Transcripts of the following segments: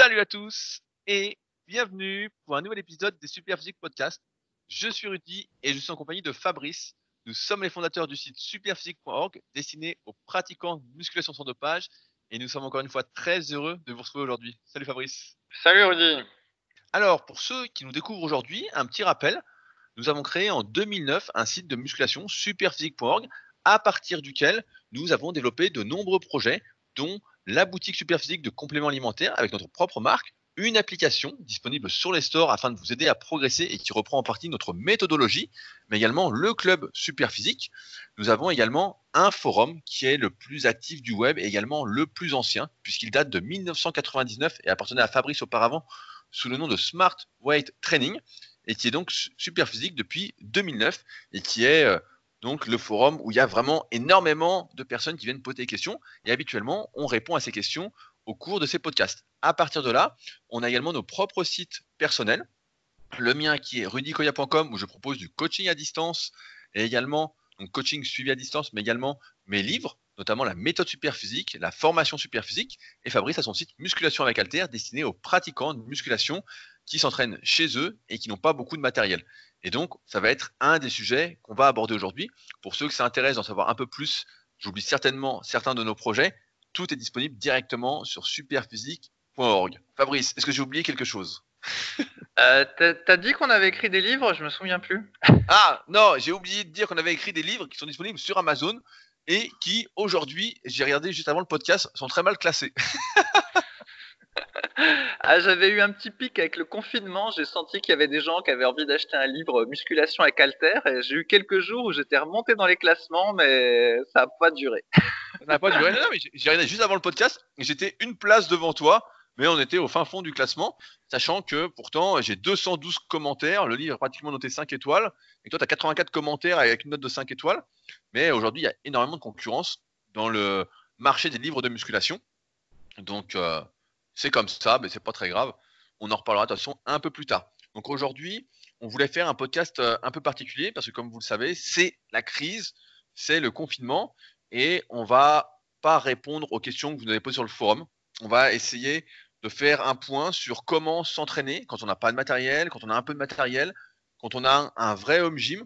Salut à tous et bienvenue pour un nouvel épisode des Superphysique Podcast. Je suis Rudy et je suis en compagnie de Fabrice. Nous sommes les fondateurs du site superphysique.org destiné aux pratiquants de musculation sans dopage et nous sommes encore une fois très heureux de vous retrouver aujourd'hui. Salut Fabrice. Salut Rudy. Alors pour ceux qui nous découvrent aujourd'hui, un petit rappel. Nous avons créé en 2009 un site de musculation superphysique.org à partir duquel nous avons développé de nombreux projets dont la boutique Superphysique de compléments alimentaires avec notre propre marque, une application disponible sur les stores afin de vous aider à progresser et qui reprend en partie notre méthodologie, mais également le club Superphysique. Nous avons également un forum qui est le plus actif du web et également le plus ancien, puisqu'il date de 1999 et appartenait à Fabrice auparavant sous le nom de Smart Weight Training, et qui est donc Superphysique depuis 2009 et qui est euh, donc le forum où il y a vraiment énormément de personnes qui viennent poser des questions et habituellement on répond à ces questions au cours de ces podcasts. À partir de là, on a également nos propres sites personnels. Le mien qui est rudicoya.com où je propose du coaching à distance et également donc coaching suivi à distance, mais également mes livres, notamment la méthode superphysique, la formation superphysique, et Fabrice a son site Musculation avec Alter destiné aux pratiquants de musculation qui s'entraînent chez eux et qui n'ont pas beaucoup de matériel. Et donc, ça va être un des sujets qu'on va aborder aujourd'hui. Pour ceux que ça intéresse d'en savoir un peu plus, j'oublie certainement certains de nos projets. Tout est disponible directement sur superphysique.org. Fabrice, est-ce que j'ai oublié quelque chose? Euh, T'as dit qu'on avait écrit des livres, je me souviens plus. ah non, j'ai oublié de dire qu'on avait écrit des livres qui sont disponibles sur Amazon et qui aujourd'hui, j'ai regardé juste avant le podcast, sont très mal classés. ah, j'avais eu un petit pic avec le confinement. J'ai senti qu'il y avait des gens qui avaient envie d'acheter un livre musculation avec Alter. J'ai eu quelques jours où j'étais remonté dans les classements, mais ça n'a pas duré. ça n'a pas duré. J'ai juste avant le podcast. J'étais une place devant toi, mais on était au fin fond du classement, sachant que pourtant j'ai 212 commentaires. Le livre est pratiquement noté 5 étoiles. Et toi, tu as 84 commentaires avec une note de 5 étoiles. Mais aujourd'hui, il y a énormément de concurrence dans le marché des livres de musculation. Donc, euh, c'est comme ça, mais c'est pas très grave. On en reparlera de toute façon un peu plus tard. Donc aujourd'hui, on voulait faire un podcast euh, un peu particulier parce que comme vous le savez, c'est la crise, c'est le confinement et on va pas répondre aux questions que vous avez posées sur le forum. On va essayer de faire un point sur comment s'entraîner quand on n'a pas de matériel, quand on a un peu de matériel, quand on a un, vrai home gym.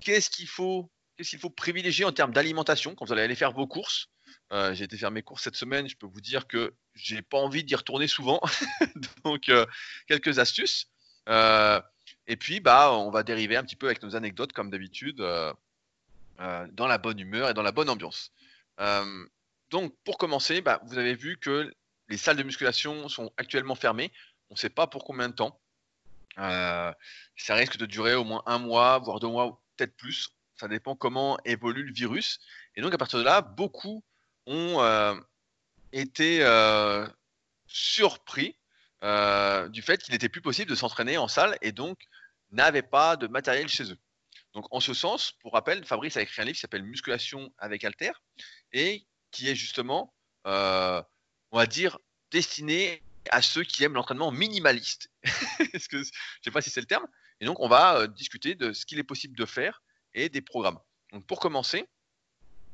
Qu'est-ce qu'il faut, qu'est-ce qu'il faut privilégier en termes d'alimentation quand vous allez aller faire vos courses? Euh, j'ai été faire mes courses cette semaine. Je peux vous dire que j'ai pas envie d'y retourner souvent. Donc, euh, quelques astuces. Euh, et puis, bah, on va dériver un petit peu avec nos anecdotes, comme d'habitude, dans la bonne humeur et dans la bonne ambiance. donc, pour commencer, bah, vous avez vu que les salles de musculation sont actuellement fermées. On ne sait pas pour combien de temps. ça risque de durer au moins un mois, voire deux mois, peut-être plus. Ça dépend comment évolue le virus. Et donc, à partir de là, beaucoup ont euh, été euh, surpris euh, du fait qu'il n'était plus possible de s'entraîner en salle et donc n'avaient pas de matériel chez eux. Donc en ce sens, pour rappel, Fabrice a écrit un livre qui s'appelle Musculation avec Alter et qui est justement, on va dire, destiné à ceux qui aiment l'entraînement minimaliste. Je ne sais pas si c'est le terme. Et donc on va discuter de ce qu'il est possible de faire et des programmes. Donc pour commencer,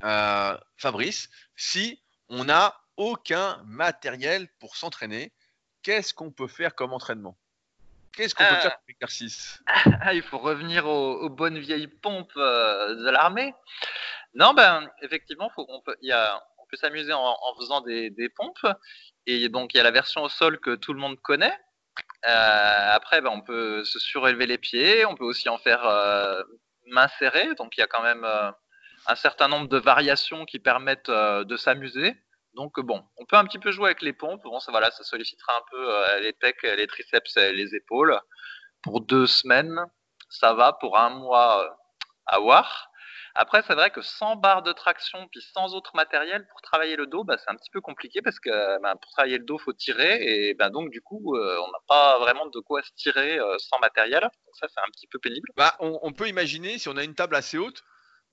euh, Fabrice, si on n'a aucun matériel pour s'entraîner, qu'est-ce qu'on peut faire comme entraînement? Qu'est-ce qu'on peut euh, faire comme exercice? Ah, Il faut revenir aux, bonnes vieilles pompes euh, de l'armée. Non, ben effectivement, on peut, s'amuser en, faisant des, pompes. Et donc il y a la version au sol que tout le monde connaît. après, ben, on peut se surélever les pieds. On peut aussi en faire main serrée. Donc il y a quand même un certain nombre de variations qui permettent euh, de s'amuser. Donc bon, on peut un petit peu jouer avec les pompes. Bon, ça voilà, ça sollicitera un peu euh, les pecs, les triceps et les épaules. Pour deux semaines, ça va. Pour un mois, euh, à voir. Après, c'est vrai que sans barre de traction puis sans autre matériel pour travailler le dos, bah, c'est un petit peu compliqué parce que bah, pour travailler le dos, faut tirer et bah, donc du coup, on n'a pas vraiment de quoi se tirer sans matériel. Donc ça, c'est un petit peu pénible. Bah, on, peut imaginer si on a une table assez haute,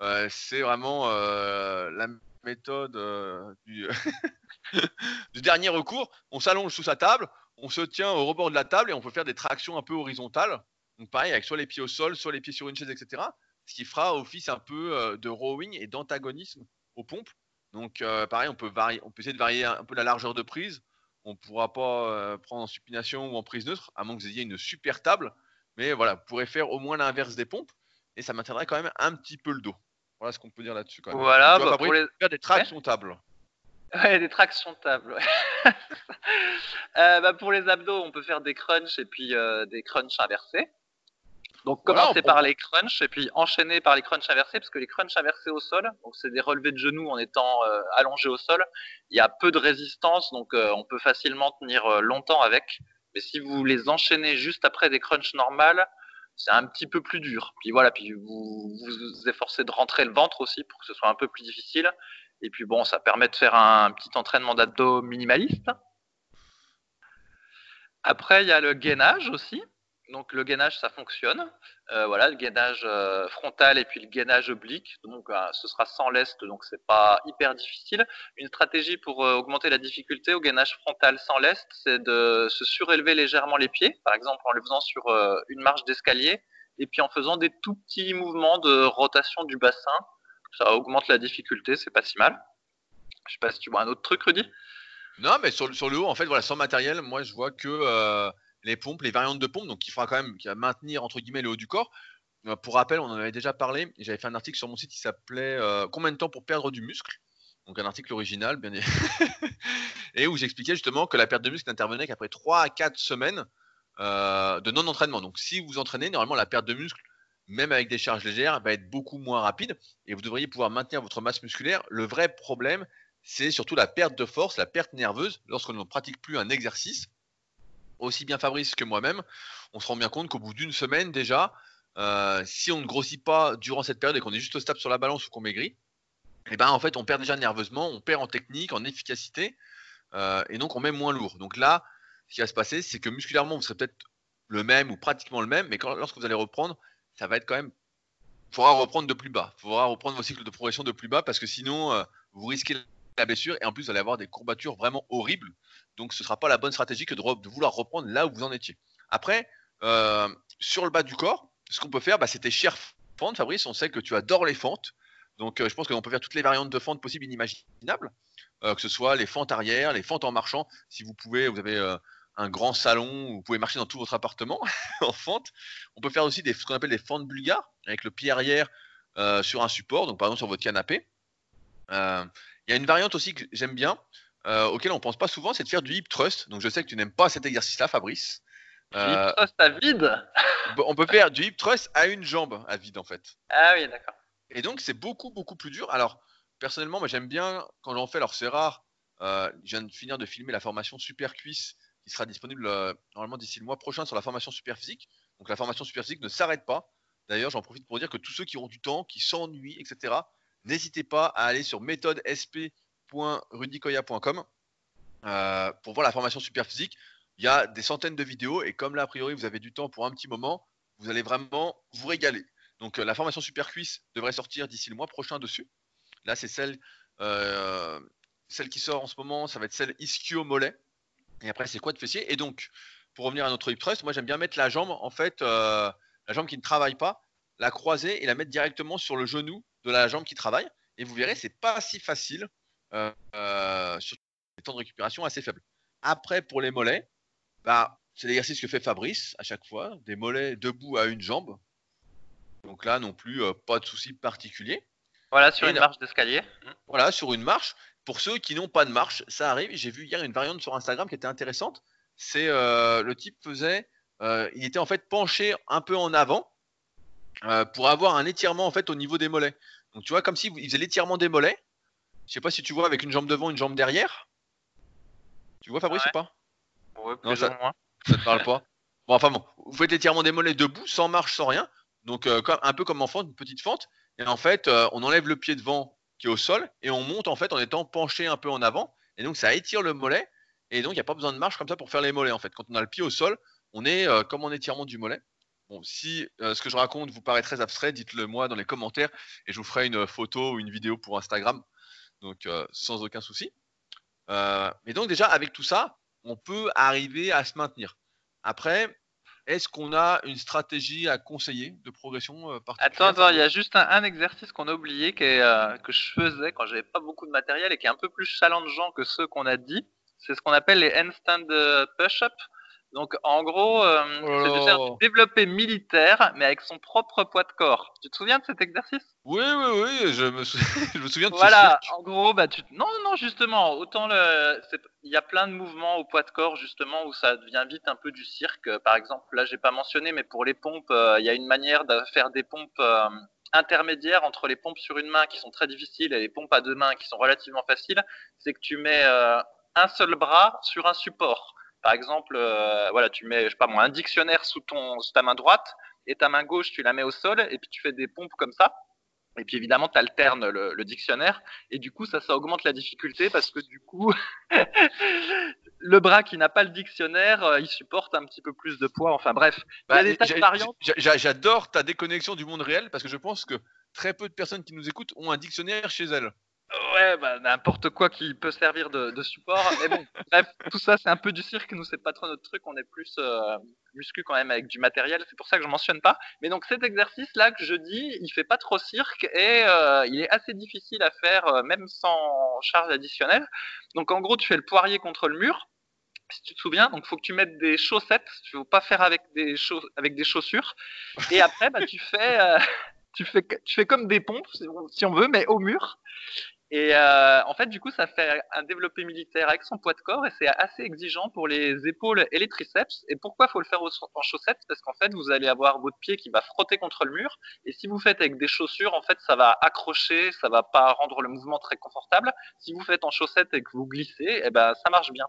euh, c'est vraiment euh, la méthode euh, du, dernier recours. On s'allonge sous sa table, on se tient au rebord de la table et on peut faire des tractions un peu horizontales. Donc pareil, avec soit les pieds au sol, soit les pieds sur une chaise, etc. Ce qui fera office un peu de rowing et d'antagonisme aux pompes. Donc pareil, on peut, essayer de varier un peu la largeur de prise. on pourra pas euh, prendre en supination ou en prise neutre, à moins que vous ayez une super table. Mais voilà, vous pourrez faire au moins l'inverse des pompes et ça maintiendrait quand même un petit peu le dos. Voilà ce qu'on peut dire là-dessus. Quand même. Voilà, bah, pour les... faire des tractions tables. Ouais, des tractions de table. ouais. Euh, bah, pour les abdos, on peut faire des crunchs et puis euh, des crunchs inversés. Donc commencer par les crunchs et puis enchaîner par les crunchs inversés parce que les crunchs inversés au sol, donc c'est des relevés de genoux en étant euh, allongé au sol. Il y a peu de résistance donc euh, on peut facilement tenir longtemps avec. Mais si vous les enchaînez juste après des crunchs normales, c'est un petit peu plus dur. Puis voilà, puis vous vous efforcez de rentrer le ventre aussi pour que ce soit un peu plus difficile. Et puis bon, ça permet de faire un petit entraînement d'abdos minimaliste. Après, il y a le gainage aussi. Donc le gainage, ça fonctionne. Euh, voilà, le gainage euh, frontal et puis le gainage oblique. Donc euh, ce sera sans lest, donc c'est pas hyper difficile. Une stratégie pour augmenter la difficulté au gainage frontal sans lest, c'est de se surélever légèrement les pieds, par exemple en le faisant sur une marche d'escalier, et puis en faisant des tout petits mouvements de rotation du bassin. Ça augmente la difficulté, c'est pas si mal. Je sais pas si tu vois un autre truc, Rudy? Non, mais sur, sur le haut, en fait, voilà, sans matériel, moi je vois que les pompes, les variantes de pompes, donc il faudra quand même qui va maintenir entre guillemets le haut du corps. Euh, pour rappel, on en avait déjà parlé. J'avais fait un article sur mon site qui s'appelait euh, Combien de temps pour perdre du muscle? Donc un article original, bien et où j'expliquais justement que la perte de muscle n'intervenait qu'après 3 à 4 semaines euh, de non-entraînement. Donc si vous entraînez, normalement la perte de muscle, même avec des charges légères, va être beaucoup moins rapide et vous devriez pouvoir maintenir votre masse musculaire. Le vrai problème, c'est surtout la perte de force, la perte nerveuse lorsqu'on ne pratique plus un exercice. Aussi bien Fabrice que moi-même, on se rend bien compte qu'au bout d'une semaine déjà, euh, si on ne grossit pas durant cette période et qu'on est juste stable sur la balance ou qu'on maigrit, et ben en fait on perd déjà nerveusement, on perd en technique, en efficacité, euh, et donc on met moins lourd. Donc là, ce qui va se passer, c'est que musculairement vous serez peut-être le même ou pratiquement le même, mais lorsque vous allez reprendre, ça va être quand même, il faudra reprendre de plus bas, il faudra reprendre vos cycles de progression de plus bas parce que sinon euh, vous risquez la blessure et en plus vous allez avoir des courbatures vraiment horribles. Donc ce ne sera pas la bonne stratégie que de, vouloir reprendre là où vous en étiez. Après, euh, sur le bas du corps, ce qu'on peut faire, bah, c'est tes chères fentes, Fabrice. On sait que tu adores les fentes. Donc euh, je pense qu'on peut faire toutes les variantes de fentes possibles inimaginables. Euh, que ce soit les fentes arrière, les fentes en marchant. Si vous pouvez, vous avez un grand salon, vous pouvez marcher dans tout votre appartement en fente. On peut faire aussi des, ce qu'on appelle des fentes bulgares, avec le pied arrière sur un support, donc par exemple sur votre canapé. Il y a une variante aussi que j'aime bien, euh, auquel on pense pas souvent, c'est de faire du hip thrust. Donc je sais que tu n'aimes pas cet exercice-là, Fabrice. Euh, Hip thrust à vide. on peut- faire du hip thrust à une jambe à vide en fait. Ah oui, d'accord. Et donc c'est beaucoup beaucoup plus dur. Alors personnellement, moi j'aime bien quand j'en fais. Alors c'est rare. Euh, je viens de finir de filmer la formation Super Cuisse qui sera disponible euh, normalement d'ici le mois prochain sur la formation Super Physique. Donc la formation Super Physique ne s'arrête pas. D'ailleurs, j'en profite pour dire que tous ceux qui ont du temps, qui s'ennuient, etc., n'hésitez pas à aller sur méthodesp.rudicoya.com euh, pour voir la formation Super Physique. Il y a des centaines de vidéos et comme là, a priori, vous avez du temps pour un petit moment, vous allez vraiment vous régaler. Donc euh, la formation Super Cuisse devrait sortir d'ici le mois prochain dessus. Là, c'est celle, euh, celle qui sort en ce moment, ça va être celle ischio mollet. Et après, c'est quoi de fessier? Et donc, pour revenir à notre hip thrust, moi j'aime bien mettre la jambe, en fait, la jambe qui ne travaille pas, la croiser et la mettre directement sur le genou de la jambe qui travaille. Et vous verrez, c'est pas si facile, euh, euh, sur des temps de récupération assez faibles. Après, pour les mollets, bah, c'est l'exercice que fait Fabrice à chaque fois, des mollets debout à une jambe. Donc là non plus, euh, pas de souci particulier. Voilà, sur Et une là- marche d'escalier. Voilà, sur une marche. Pour ceux qui n'ont pas de marche, ça arrive. J'ai vu hier une variante sur Instagram qui était intéressante. C'est le type faisait, il était en fait penché un peu en avant pour avoir un étirement en fait au niveau des mollets. Donc tu vois, comme si il faisait l'étirement des mollets. Je sais pas si tu vois avec une jambe devant, une jambe derrière. Tu vois Fabrice Ouais. ou pas? Ouais, Non, ça- ou moins. Ça te parle pas Bon, enfin bon, vous faites l'étirement des mollets debout, sans marche, sans rien. Donc, euh, comme, un peu comme en fente, une petite fente. Et en fait, euh, on enlève le pied devant qui est au sol et on monte en fait en étant penché un peu en avant. Et donc, ça étire le mollet. Et donc, il n'y a pas besoin de marche comme ça pour faire les mollets en fait. Quand on a le pied au sol, on est euh, comme en étirement du mollet. Bon, si euh, ce que je raconte vous paraît très abstrait, dites-le moi dans les commentaires et je vous ferai une photo ou une vidéo pour Instagram. Donc, euh, sans aucun souci. Euh, mais donc, déjà, avec tout ça, on peut arriver à se maintenir. Après, est-ce qu'on a une stratégie à conseiller de progression Attends, attends, il y a juste un, exercice qu'on a oublié que je faisais quand j'avais pas beaucoup de matériel et qui est un peu plus challengeant que ceux qu'on a dit. C'est ce qu'on appelle les handstand push-up. Donc en gros, euh, c'est de faire du développé militaire, mais avec son propre poids de corps. Tu te souviens de cet exercice? Oui, oui, oui, je me, je me souviens de Voilà, en gros, bah, tu... non, non, justement, autant le... il y a plein de mouvements au poids de corps, justement, où ça devient vite un peu du cirque. Par exemple, là, j'ai pas mentionné, mais pour les pompes, euh, il y a une manière de faire des pompes euh, intermédiaires entre les pompes sur une main qui sont très difficiles et les pompes à deux mains qui sont relativement faciles. C'est que tu mets un seul bras sur un support. Par exemple, euh, voilà, tu mets, je sais pas moi, un dictionnaire sous, ton, ta main droite et ta main gauche, tu la mets au sol et puis tu fais des pompes comme ça. Et puis évidemment, tu alternes le, dictionnaire et du coup, ça, ça augmente la difficulté parce que du coup, le bras qui n'a pas le dictionnaire, euh, il supporte un petit peu plus de poids. Enfin bref, bah, J'adore ta déconnexion du monde réel parce que je pense que très peu de personnes qui nous écoutent ont un dictionnaire chez elles. Ouais, bah, n'importe quoi qui peut servir de, support. Mais bon, bref, tout ça, c'est un peu du cirque. Nous, c'est pas trop notre truc. On est plus euh, muscu quand même avec du matériel. C'est pour ça que je mentionne pas. Mais donc, cet exercice-là que je dis, il fait pas trop cirque et euh, il est assez difficile à faire, euh, même sans charge additionnelle. Donc, en gros, tu fais le poirier contre le mur. Si tu te souviens, donc faut que tu mettes des chaussettes. Tu ne faut pas faire avec des, avec des chaussures. Et après, bah, tu fais, tu fais, tu fais comme des pompes, si on veut, mais au mur. Et euh, en fait, du coup, ça fait un développé militaire avec son poids de corps et c'est assez exigeant pour les épaules et les triceps. Et pourquoi faut le faire en chaussettes? Parce qu'en fait, vous allez avoir votre pied qui va frotter contre le mur. Et si vous faites avec des chaussures, en fait, ça va accrocher, ça va pas rendre le mouvement très confortable. Si vous faites en chaussettes et que vous glissez, eh ben, ça marche bien.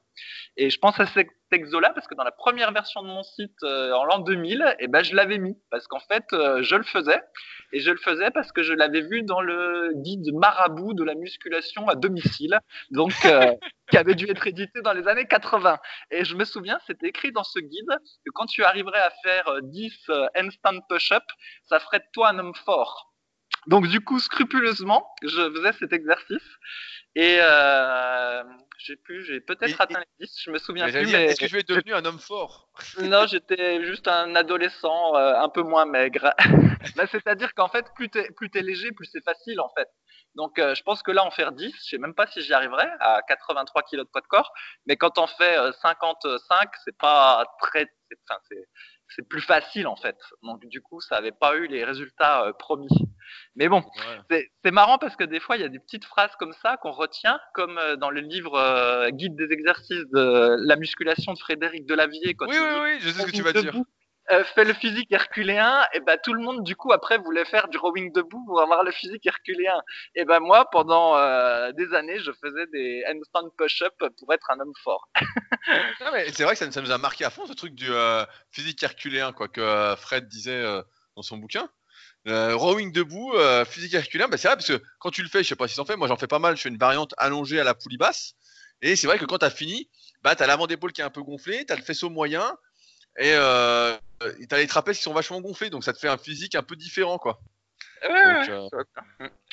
Et je pense à cet exo-là parce que dans la première version de mon site euh, en l'an 2000, eh ben, je l'avais mis parce qu'en fait, euh, je le faisais. Et je le faisais parce que je l'avais vu dans le guide marabout de la musculation à domicile, donc euh, qui avait dû être édité dans les années 80. Et je me souviens, c'était écrit dans ce guide que quand tu arriverais à faire 10 euh, euh, handstand push-up, ça ferait de toi un homme fort. Donc du coup, scrupuleusement, je faisais cet exercice et euh, j'ai pu, j'ai peut-être atteint les 10, je me souviens plus. Mais est-ce que tu es devenu un homme fort Non, j'étais juste un adolescent euh, un peu moins maigre. Bah, c'est-à-dire qu'en fait, plus t'es plus es léger, plus c'est facile en fait. Donc euh, je pense que là, en faire 10, je sais même pas si j'y arriverai à 83 kg de poids de corps. Mais quand on fait 55, c'est pas très, enfin, c'est plus facile en fait. Donc du coup, ça n'avait pas eu les résultats promis. Mais bon, c'est marrant parce que des fois, il y a des petites phrases comme ça qu'on retient, comme euh, dans le livre euh, Guide des exercices de la musculation de Frédéric Delavier. oui, oui, oui, je sais ce que tu vas dire. Euh, fait le physique herculéen, et ben tout le monde du coup après voulait faire du rowing debout pour avoir le physique herculéen. Et ben moi pendant des années je faisais des handstand push-up pour être un homme fort. c'est vrai que ça, nous a marqué à fond ce truc du physique herculéen quoi que Fred disait dans son bouquin. Euh, rowing debout, euh, physique herculéen, bah c'est vrai parce que quand tu le fais, je sais pas si t'en fais, moi j'en fais pas mal, je fais une variante allongée à la poulie basse. Et c'est vrai que quand t'as fini, bah t'as l'avant d'épaule qui est un peu gonflé, t'as le faisceau moyen et euh, t'as les trapèzes qui sont vachement gonflés, donc ça te fait un physique un peu différent quoi. Euh,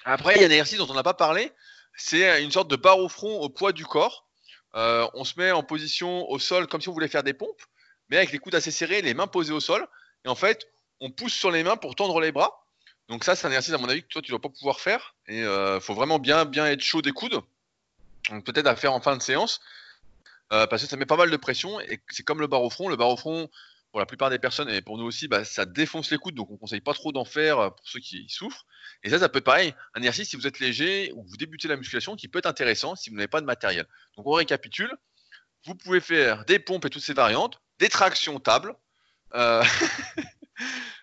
après, il y a un exercice dont on n'a pas parlé, c'est une sorte de barre au front au poids du corps. on se met en position au sol comme si on voulait faire des pompes, mais avec les coudes assez serrés, les mains posées au sol. Et en fait, on pousse sur les mains pour tendre les bras. Donc ça, c'est un exercice à mon avis que toi tu dois pas pouvoir faire. Et euh, faut vraiment bien bien être chaud des coudes. Donc peut-être à faire en fin de séance. Euh, parce que ça met pas mal de pression et c'est comme le bar au front. Le bar au front, pour la plupart des personnes et pour nous aussi, bah, ça défonce les coudes, donc on conseille pas trop d'en faire euh, pour ceux qui souffrent. Et ça, ça peut être pareil, un exercice si vous êtes léger ou vous débutez la musculation qui peut être intéressant si vous n'avez pas de matériel. Donc on récapitule, vous pouvez faire des pompes et toutes ces variantes, des tractions table, euh...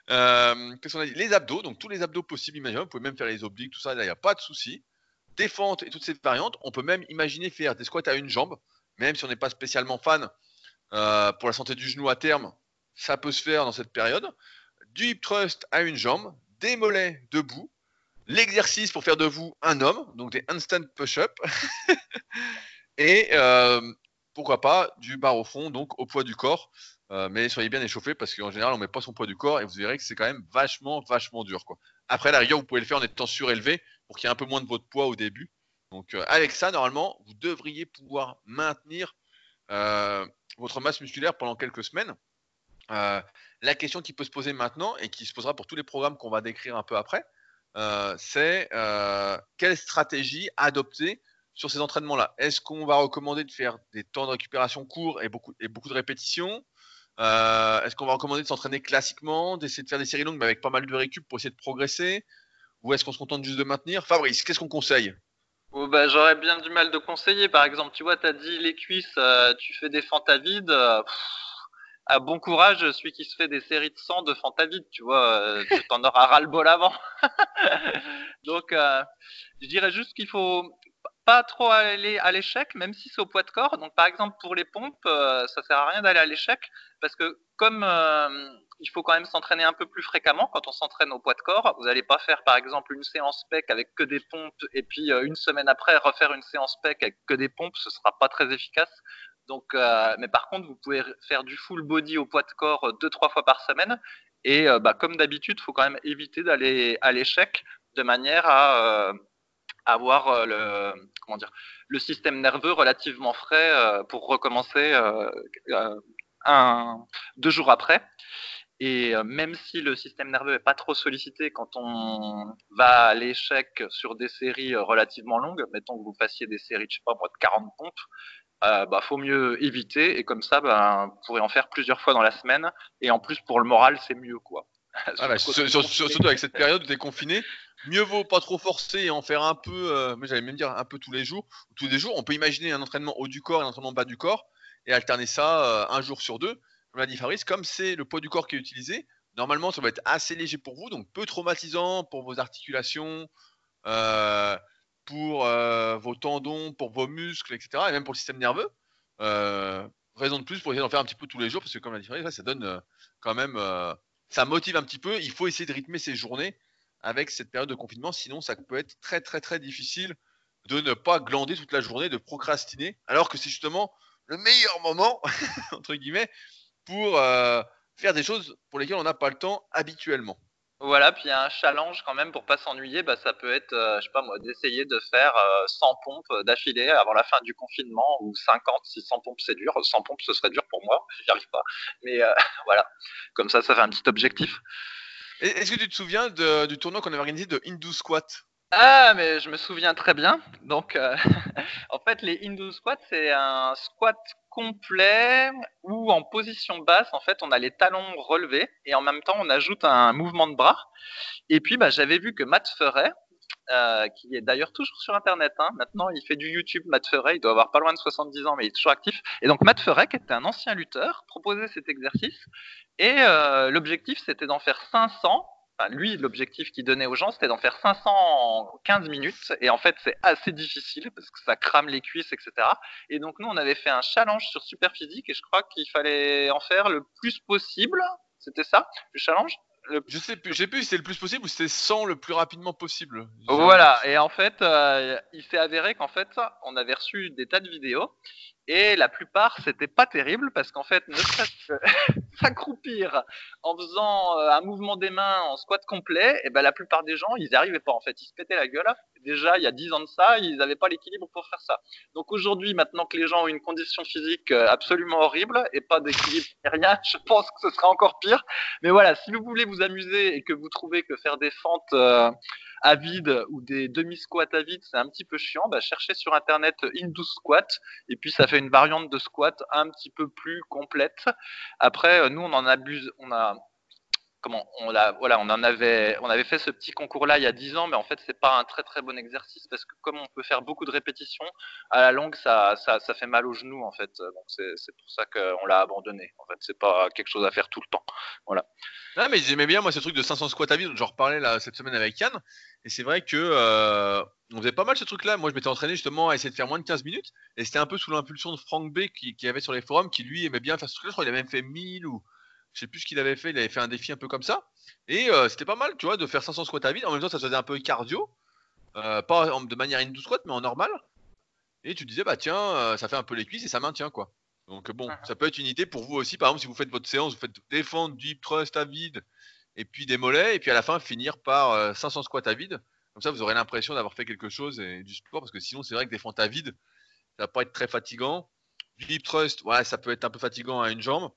Les abdos, donc tous les abdos possibles, imaginables. Vous pouvez même faire les obliques, tout ça, il n'y a pas de souci. Défente et toutes ces variantes. On peut même imaginer faire des squats à une jambe, même si on n'est pas spécialement fan euh, pour la santé du genou à terme. Ça peut se faire dans cette période. Du hip thrust à une jambe, des mollets debout, l'exercice pour faire de vous un homme, donc des handstand push-up, et euh, pourquoi pas du bar au fond, donc au poids du corps. Euh, mais soyez bien échauffé parce qu'en général, on met pas son poids du corps et vous verrez que c'est quand même vachement, vachement dur. Après, la rigueur, vous pouvez le faire en étant surélevé pour qu'il y ait un peu moins de votre poids au début. Donc, euh, avec ça, normalement, vous devriez pouvoir maintenir euh, votre masse musculaire pendant quelques semaines. la question qui peut se poser maintenant et qui se posera pour tous les programmes qu'on va décrire un peu après, c'est quelle stratégie adopter sur ces entraînements-là? Est-ce qu'on va recommander de faire des temps de récupération courts et beaucoup, de répétitions? Euh, Est-ce qu'on va recommander de s'entraîner classiquement, d'essayer de faire des séries longues mais avec pas mal de récup pour essayer de progresser? Ou est-ce qu'on se contente juste de maintenir? Fabrice, qu'est-ce qu'on conseille? Bah, J'aurais bien du mal de conseiller. Par exemple, tu vois, tu as dit les cuisses, euh, tu fais des vide. Euh, à bon courage, celui qui se fait des séries de 100 de vide, tu vois, tu t'en auras ras-le-bol avant. Donc, je dirais juste qu'il faut pas trop aller à l'échec, même si c'est au poids de corps. Donc, par exemple, pour les pompes, euh, ça sert à rien d'aller à l'échec parce que comme euh, il faut quand même s'entraîner un peu plus fréquemment quand on s'entraîne au poids de corps, vous n'allez pas faire par exemple une séance PEC avec que des pompes et puis euh, une semaine après refaire une séance PEC avec que des pompes, ce sera pas très efficace. Donc, mais par contre, vous pouvez faire du full body au poids de corps deux trois fois par semaine. Et bah, comme d'habitude, il faut quand même éviter d'aller à l'échec de manière à avoir euh, le comment dire le système nerveux relativement frais euh, pour recommencer euh, un deux jours après. Et même si le système nerveux n'est pas trop sollicité quand on va à l'échec sur des séries relativement longues, mettons que vous fassiez des séries, je sais pas moi, de 40 pompes, euh, bah, faut mieux éviter. Et comme ça, bah, vous pourrez en faire plusieurs fois dans la semaine. Et en plus, pour le moral, c'est mieux, quoi. Ah bah, surtout avec cette période où tu es confiné, mieux vaut pas trop forcer et en faire un peu, euh, mais j'allais même dire un peu tous les jours. Tous les jours, on peut imaginer un entraînement haut du corps et un entraînement bas du corps et alterner ça euh, un jour sur deux. Comme l'a dit Fabrice, comme c'est le poids du corps qui est utilisé, normalement ça va être assez léger pour vous, donc peu traumatisant pour vos articulations, euh, pour vos tendons, pour vos muscles, etc. Et même pour le système nerveux. raison de plus pour essayer d'en faire un petit peu tous les jours parce que comme l'a dit Fabrice, ça donne quand même ça motive un petit peu. Il faut essayer de rythmer ses journées avec cette période de confinement, sinon ça peut être très très très difficile de ne pas glander toute la journée, de procrastiner, alors que c'est justement le meilleur moment, entre guillemets, pour euh, faire des choses pour lesquelles on n'a pas le temps habituellement. Voilà, puis il y a un challenge quand même pour pas s'ennuyer, bah, ça peut être, euh, je sais pas moi, d'essayer de faire 100 euh, pompes d'affilée avant la fin du confinement, ou 50, si 100 pompes c'est dur, 100 pompes ce serait dur pour moi, j'y arrive pas. Mais voilà, comme ça, ça fait un petit objectif. Est-ce que tu te souviens du tournoi qu'on avait organisé de Hindu Squat? Ah, mais je me souviens très bien. Donc, en fait, les Hindu squats, c'est un squat complet où en position basse, en fait, on a les talons relevés et en même temps, on ajoute un mouvement de bras. Et puis, bah, j'avais vu que Matt Ferret, euh, qui est d'ailleurs toujours sur Internet, hein, maintenant il fait du YouTube, Matt Ferret, il doit avoir pas loin de 70 ans, mais il est toujours actif. Et donc Matt Ferret, qui était un ancien lutteur, proposait cet exercice. Et euh, l'objectif, c'était d'en faire 500 lui, l'objectif qu'il donnait aux gens, c'était d'en faire 500 en 15 minutes. Et en fait, c'est assez difficile parce que ça crame les cuisses, etc. Et donc, nous, on avait fait un challenge sur Superphysique et je crois qu'il fallait en faire le plus possible. C'était ça, le challenge? Je sais plus, j'ai plus si c'était le plus possible ou c'était 100 le plus rapidement possible. Voilà, et en fait, euh, il s'est avéré qu'en fait, on avait reçu des tas de vidéos et la plupart, c'était pas terrible parce qu'en fait, ne serait-ce s'accroupir en faisant euh, un mouvement des mains en squat complet, et ben la plupart des gens, ils n'y arrivaient pas en fait, ils se pétaient la gueule. Déjà, il y a 10 ans de ça, ils n'avaient pas l'équilibre pour faire ça. Donc aujourd'hui, maintenant que les gens ont une condition physique euh, absolument horrible et pas d'équilibre rien, je pense que ce sera encore pire. Mais voilà, si vous voulez vous amuser et que vous trouvez que faire des fentes euh, à vide ou des demi-squats à vide, c'est un petit peu chiant, bah, cherchez sur internet Hindu squat et puis ça fait une variante de squat un petit peu plus complète. Après, nous, on en abuse, on a comment on voilà on en avait on avait fait ce petit concours là il y a 10 ans mais en fait c'est pas un très très bon exercice parce que comme on peut faire beaucoup de répétitions à la longue ça ça, ça fait mal aux genoux en fait. Donc c'est pour ça qu'on l'a abandonné. En fait c'est pas quelque chose à faire tout le temps. Voilà. Non mais j'aimais bien moi ce truc de 500 squats à vide. J'en reparlais là cette semaine avec Yann. Et c'est vrai que euh, on faisait pas mal ce truc là moi je m'étais entraîné justement à essayer de faire moins de 15 minutes. Et c'était un peu sous l'impulsion de Frank B qui, qui avait sur les forums qui lui aimait bien faire ce truc là je crois qu'il a même fait 1000 ou je sais plus ce qu'il avait fait, il avait fait un défi un peu comme ça. Et euh, c'était pas mal, tu vois, de faire 500 squats à vide. En même temps, ça faisait un peu cardio. Euh, pas de manière in squat, mais en normal. Et tu disais, bah tiens, euh, ça fait un peu les cuisses et ça maintient, quoi. Donc bon, ah. ça peut être une idée pour vous aussi. Par exemple, si vous faites votre séance, vous faites défendre du hip thrust à vide et puis des mollets, et puis à la fin finir par 500 squats à vide. Comme ça, vous aurez l'impression d'avoir fait quelque chose et du sport, parce que sinon, c'est vrai que fentes à vide, ça va pas être très fatigant. Du hip thrust, ouais, ça peut être un peu fatigant à une jambe.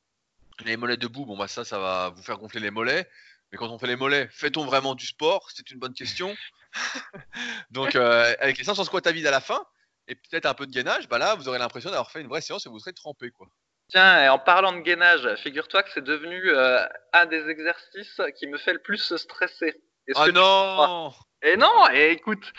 Les mollets debout, bon bah ça, ça va vous faire gonfler les mollets. Mais quand on fait les mollets, fait-on vraiment du sport? C'est une bonne question. Donc euh, avec les 500 squats à vide à la fin, et peut-être un peu de gainage, bah là, vous aurez l'impression d'avoir fait une vraie séance et vous serez trempé, quoi. Tiens, et en parlant de gainage, figure-toi que c'est devenu euh, un des exercices qui me fait le plus stresser. Ah non Et non, et écoute,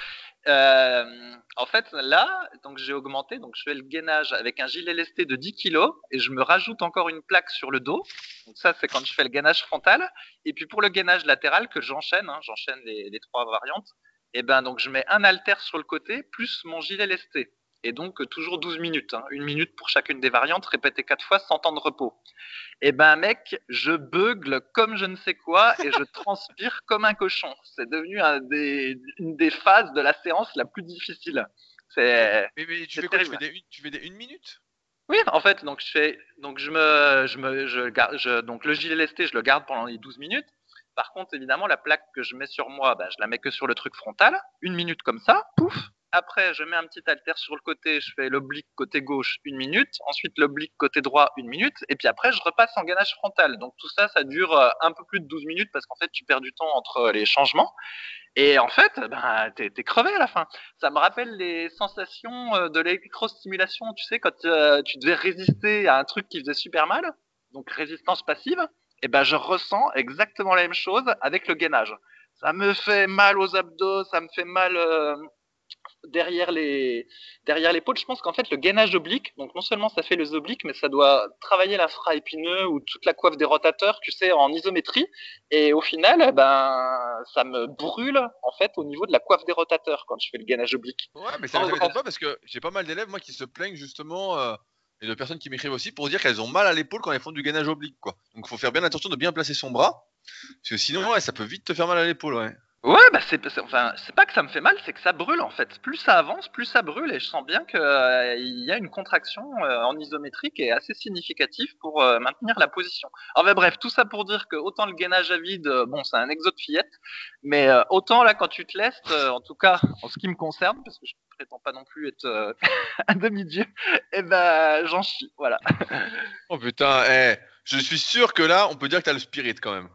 euh, en fait, là, donc j'ai augmenté, donc je fais le gainage avec un gilet lesté de 10 kg et je me rajoute encore une plaque sur le dos. Donc ça, c'est quand je fais le gainage frontal. Et puis pour le gainage latéral que j'enchaîne, hein, j'enchaîne les, trois variantes. Et ben donc je mets un haltère sur le côté plus mon gilet lesté et donc toujours 12 minutes, hein. une minute pour chacune des variantes, répétées quatre fois sans temps de repos. Et eh ben mec, je bugle comme je ne sais quoi et je transpire comme un cochon. C'est devenu un des, une des phases de la séance la plus difficile. C'est. Mais, tu fais quoi? Tu fais, des, tu fais des une minute? Oui, en fait, donc je fais, donc je me, je me, je garde, je, donc le gilet lesté, je le garde pendant les 12 minutes. Par contre, évidemment, la plaque que je mets sur moi, ben, je la mets que sur le truc frontal, une minute comme ça, pouf, après, je mets un petit alter sur le côté, je fais l'oblique côté gauche une minute, ensuite l'oblique côté droit une minute, et puis après, je repasse en gainage frontal. Donc tout ça, ça dure euh, un peu plus de 12 minutes parce qu'en fait, tu perds du temps entre les changements. Et en fait, ben, t'es, es crevé à la fin. Ça me rappelle les sensations euh, de l'électrostimulation, tu sais, quand euh, tu devais résister à un truc qui faisait super mal, donc résistance passive, et ben je ressens exactement la même chose avec le gainage. Ça me fait mal aux abdos, ça me fait mal derrière les derrière l'épaule. Je pense qu'en fait le gainage oblique, donc non seulement ça fait les obliques, mais ça doit travailler l'infra épineux ou toute la coiffe des rotateurs, tu sais, en isométrie. Et au final, eh ben ça me brûle en fait au niveau de la coiffe des rotateurs quand je fais le gainage oblique. Ouais, mais ça m'étonne pas parce que j'ai pas mal d'élèves moi qui se plaignent justement. Euh, et de personnes qui m'écrivent aussi pour dire qu'elles ont mal à l'épaule quand elles font du gainage oblique quoi. Donc il faut faire bien attention de bien placer son bras parce que sinon ouais, ça peut vite te faire mal à l'épaule ouais. Ouais, bah c'est enfin pas que ça me fait mal, c'est que ça brûle en fait. Plus ça avance, plus ça brûle et je sens bien qu'il euh, y a une contraction euh, en isométrie qui est assez significative pour euh, maintenir la position. Alors bref, tout ça pour dire que autant le gainage à vide, bon c'est un exo de fillette, mais autant là quand tu te laisses, en tout cas en ce qui me concerne, parce que je prétends pas non plus être un demi-dieu, et eh ben j'en chie, voilà. oh putain, eh, je suis sûr que là on peut dire que t'as le spirit quand même.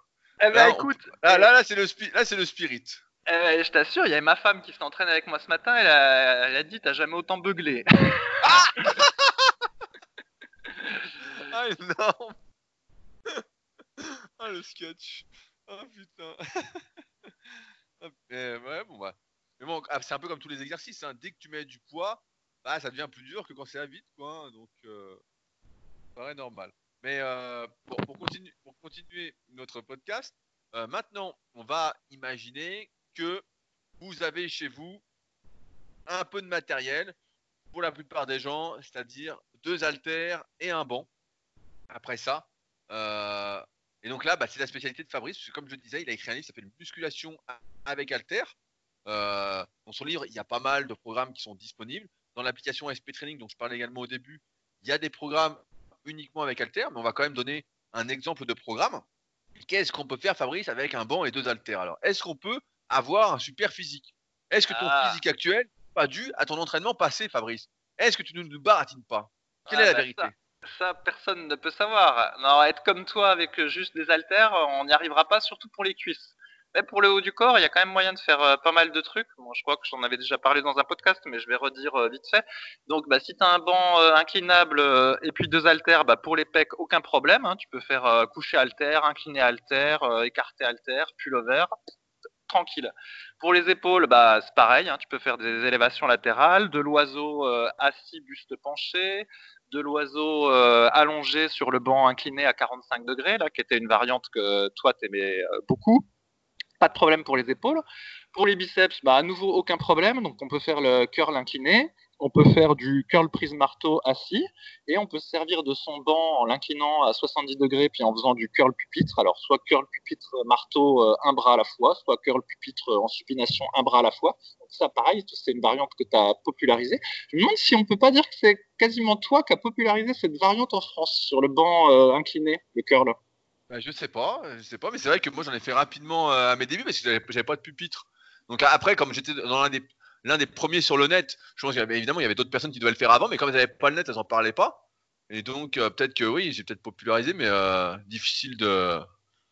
Eh ben, écoute. Là, là, là c'est le, là, le spirit. Eh ben, je t'assure, il y avait ma femme qui s'entraîne avec moi ce matin, elle a, elle a dit T'as jamais autant beuglé. Ah Ah, énorme Ah, le sketch Ah, putain ah, mais, ouais, bon, bah. Mais bon, ah, c'est un peu comme tous les exercices, hein. dès que tu mets du poids, bah, ça devient plus dur que quand c'est à vide, quoi. Hein. Donc, euh, ça paraît normal. Mais euh, pour, continuer, notre podcast, euh, maintenant, on va imaginer que vous avez chez vous un peu de matériel pour la plupart des gens, c'est-à-dire deux haltères et un banc. Après ça, euh, et donc là, bah, c'est la spécialité de Fabrice, parce que comme je le disais, il a écrit un livre qui s'appelle Musculation avec haltères. dans son livre, il y a pas mal de programmes qui sont disponibles. Dans l'application SP Training, dont je parlais également au début, il y a des programmes uniquement avec Alter, mais on va quand même donner un exemple de programme. Qu'est-ce qu'on peut faire, Fabrice, avec un banc et deux haltères? Alors, est-ce qu'on peut avoir un super physique? Est-ce que ton ah. physique actuel n'est pas dû à ton entraînement passé, Fabrice? Est-ce que tu ne nous baratines pas? Quelle ah, est la bah, vérité? ça, personne ne peut savoir. Non, être comme toi avec juste des haltères, on n'y arrivera pas, surtout pour les cuisses. Mais pour le haut du corps, il y a quand même moyen de faire euh, pas mal de trucs. Bon, je crois que j'en avais déjà parlé dans un podcast, mais je vais redire euh, vite fait. Donc, bah, si tu as un banc euh, inclinable et puis deux haltères, bah, pour les pecs, aucun problème. Hein. Tu peux faire coucher haltère, incliner haltère, écarter haltère, pullover, tranquille. Pour les épaules, bah, c'est pareil. Hein. Tu peux faire des élévations latérales, de l'oiseau assis, buste penché, de l'oiseau allongé sur le banc incliné à 45 degrés, là, qui était une variante que toi t'aimais beaucoup pas de problème pour les épaules. Pour les biceps, bah, à nouveau, aucun problème. Donc, on peut faire le curl incliné, on peut faire du curl prise marteau assis, et on peut se servir de son banc en l'inclinant à 70 degrés, puis en faisant du curl pupitre. Alors, soit curl pupitre marteau, euh, un bras à la fois, soit curl pupitre en supination, un bras à la fois. Donc, ça, pareil, c'est une variante que tu as popularisée. Je me demande si on peut pas dire que c'est quasiment toi qui as popularisé cette variante en France sur le banc euh, incliné, le curl. Bah, je sais pas, je sais pas, mais c'est vrai que moi j'en ai fait rapidement euh, à mes débuts parce que j'avais pas de pupitre. Donc après, comme j'étais dans l'un des, l'un des premiers sur le net, je pense qu'évidemment il y avait d'autres personnes qui devaient le faire avant, mais comme elles n'avaient pas le net, elles en parlaient pas. Et donc euh, peut-être que oui, j'ai peut-être popularisé, mais euh, difficile de,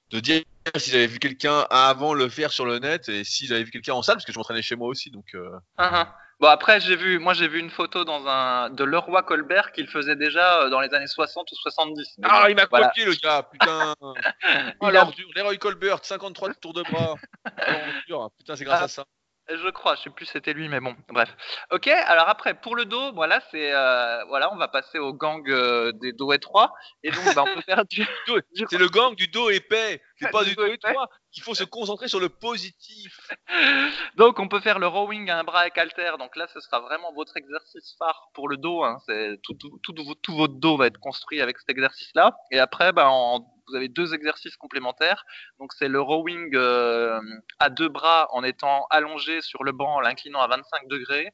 de dire si j'avais vu quelqu'un avant le faire sur le net et si j'avais vu quelqu'un en salle, parce que je m'entraînais chez moi aussi. Donc, ah, ah. Bon après j'ai vu, moi j'ai vu une photo dans un de Leroy Colbert qu'il faisait déjà euh, dans les années 60 ou 70. Mais Ah, il m'a voilà. copié le gars, putain. Oh, l'ordure. Leroy Colbert, 53 tours de bras. Putain, c'est grâce Ah. à ça. Je crois, je sais plus si c'était lui, mais bon, bref. Ok, alors après, pour le dos, voilà, c'est euh, voilà, on va passer au gang euh, des dos étroits, et donc bah, on peut faire du, du- C'est le gang du dos épais. C'est pas Du du dos étroit. Il faut se concentrer sur le positif. donc on peut faire le rowing à un bras avec halter. Donc là, ce sera vraiment votre exercice phare pour le dos. Hein. Tout, tout, tout, vo- tout votre dos va être construit avec cet exercice-là. Et après, bah, en- vous avez deux exercices complémentaires. Donc c'est le rowing euh, à deux bras en étant allongé sur le banc en l'inclinant à 25 degrés,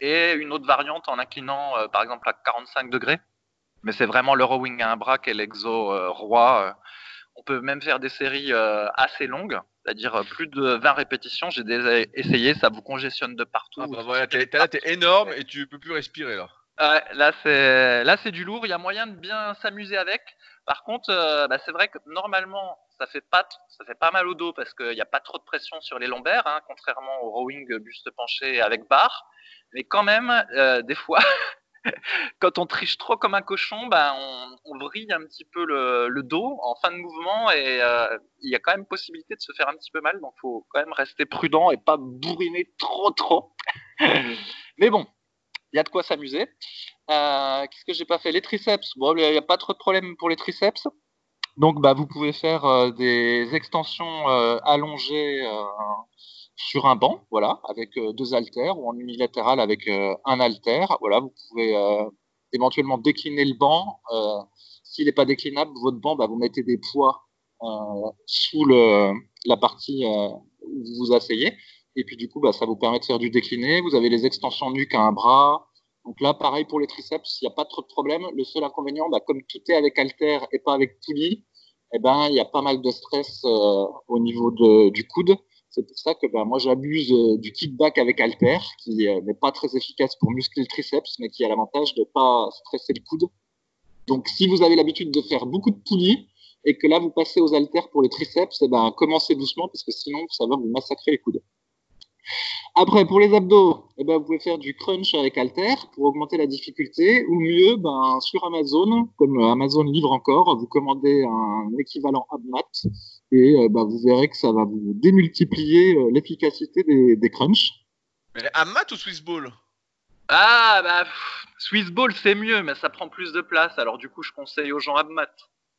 et une autre variante en inclinant euh, par exemple à 45 degrés. Mais c'est vraiment le rowing à un bras qui est l'exo euh, roi. On peut même faire des séries euh, assez longues, c'est-à-dire plus de 20 répétitions. J'ai déjà essayé, ça vous congestionne de partout. Ah bah voilà, t'es t'es là, t'es énorme et tu peux plus respirer là. Ouais, là c'est là c'est du lourd. Il y a moyen de bien s'amuser avec. Par contre, euh, bah, c'est vrai que normalement ça fait pas ça fait pas mal au dos parce qu'il n'y a pas trop de pression sur les lombaires, hein, contrairement au rowing buste penché avec barre. Mais quand même, euh, des fois, quand on triche trop comme un cochon, bah, on, on vrille un petit peu le, le dos en fin de mouvement et euh, il y a quand même possibilité de se faire un petit peu mal. Donc faut quand même rester prudent et pas bourriner trop trop. Mais bon, il y a de quoi s'amuser. Euh, Qu'est-ce que j'ai pas fait? Les triceps. Bon, il n'y a pas trop de problème pour les triceps. Donc, bah, vous pouvez faire euh, des extensions euh, allongées sur un banc, voilà, avec deux haltères ou en unilatéral avec un haltère. Voilà, vous pouvez éventuellement décliner le banc. S'il n'est pas déclinable, votre banc, bah, vous mettez des poids sous la partie où vous vous asseyez. Et puis du coup, bah, ça vous permet de faire du décliné. Vous avez les extensions nuque à un bras. Donc là, pareil pour les triceps, il n'y a pas trop de problème. Le seul inconvénient, bah, comme tout est avec halter et pas avec poulie, eh ben, il y a pas mal de stress euh, au niveau du coude. C'est pour ça que bah, moi, j'abuse euh, du kickback avec halter, qui euh, n'est pas très efficace pour muscler le triceps, mais qui a l'avantage de pas stresser le coude. Donc, si vous avez l'habitude de faire beaucoup de poulies et que là, vous passez aux haltères pour les triceps, eh ben, commencez doucement parce que sinon, ça va vous massacrer les coudes. Après, pour les abdos, eh ben, vous pouvez faire du crunch avec halter pour augmenter la difficulté, ou mieux, ben, sur Amazon, comme Amazon livre encore, vous commandez un équivalent AbMat et euh, ben, vous verrez que ça va vous démultiplier euh, l'efficacité des, des crunchs. Mais à mat ou Swiss Ball? Ah bah pff, Swiss Ball c'est mieux, mais ça prend plus de place. Alors du coup, je conseille aux gens Abmat.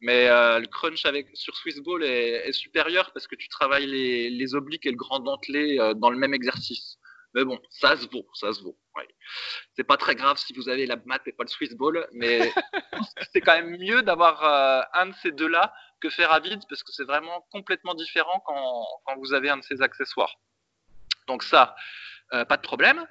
Mais euh, le crunch avec sur Swiss Ball est, est supérieur parce que tu travailles les, les obliques et le grand dentelé euh, dans le même exercice. Mais bon, ça se vaut, ça se vaut. Ouais. C'est pas très grave si vous avez l'Abmat et pas le Swiss Ball, mais c'est quand même mieux d'avoir euh, un de ces deux-là que faire à vide parce que c'est vraiment complètement différent quand, quand vous avez un de ces accessoires. Donc ça, pas de problème.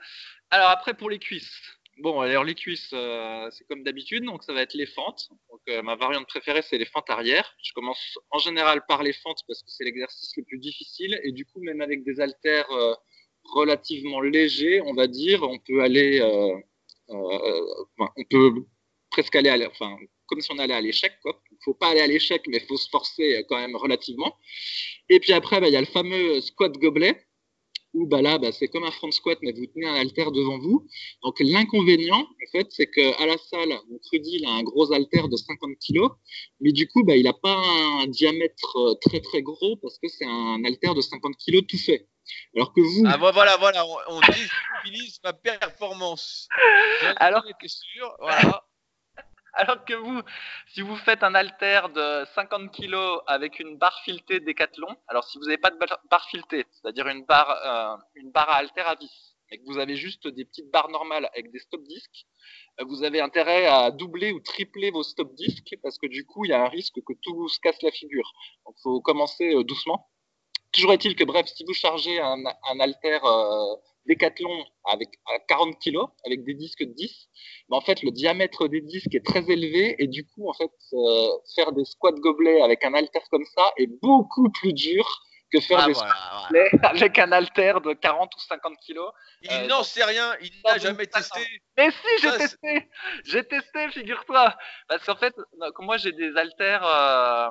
Alors après pour les cuisses. Bon, alors les cuisses, euh, c'est comme d'habitude, donc ça va être les fentes. Euh, ma variante préférée, c'est les fentes arrière. Je commence en général par les fentes parce que c'est l'exercice le plus difficile et du coup même avec des haltères euh, relativement légers, on va dire, on peut aller, on peut presque aller, à, enfin comme si on allait à l'échec. Il faut pas aller à l'échec, mais il faut se forcer quand même relativement. Et puis après, bah, il y a le fameux squat gobelet où bah là, bah, c'est comme un front squat, mais vous tenez un haltère devant vous. Donc l'inconvénient, en fait, c'est qu'à la salle, mon crudil il a un gros haltère de 50 kg, mais du coup, bah, il n'a pas un diamètre euh, très très gros parce que c'est un haltère de 50 kg tout fait. Alors que vous, Ah vo- voilà, voilà, on, on déstabilise ma performance. Alors- sûr, voilà. Alors que vous, si vous faites un haltère de 50 kg avec une barre filetée Décathlon, alors si vous n'avez pas de bar- barre filetée, c'est-à-dire une barre, euh, une barre à haltère à vis, et que vous avez juste des petites barres normales avec des stop disques, euh, vous avez intérêt à doubler ou tripler vos stop disques parce que du coup, il y a un risque que tout se casse la figure. Donc, faut commencer euh, doucement. Toujours est-il que, bref, si vous chargez un, un haltère euh, Décathlon avec à 40 kg, avec des disques de 10, mais en fait, le diamètre des disques est très élevé et du coup, en fait, euh, faire des squats gobelets avec un haltère comme ça est beaucoup plus dur que faire Ah, des voilà, voilà. squats avec un haltère de 40 ou 50 kilos. Il Euh, n'en sait rien, il n'a jamais testé. Mais si, j'ai testé J'ai testé, figure-toi Parce qu'en fait, moi, j'ai des haltères... euh,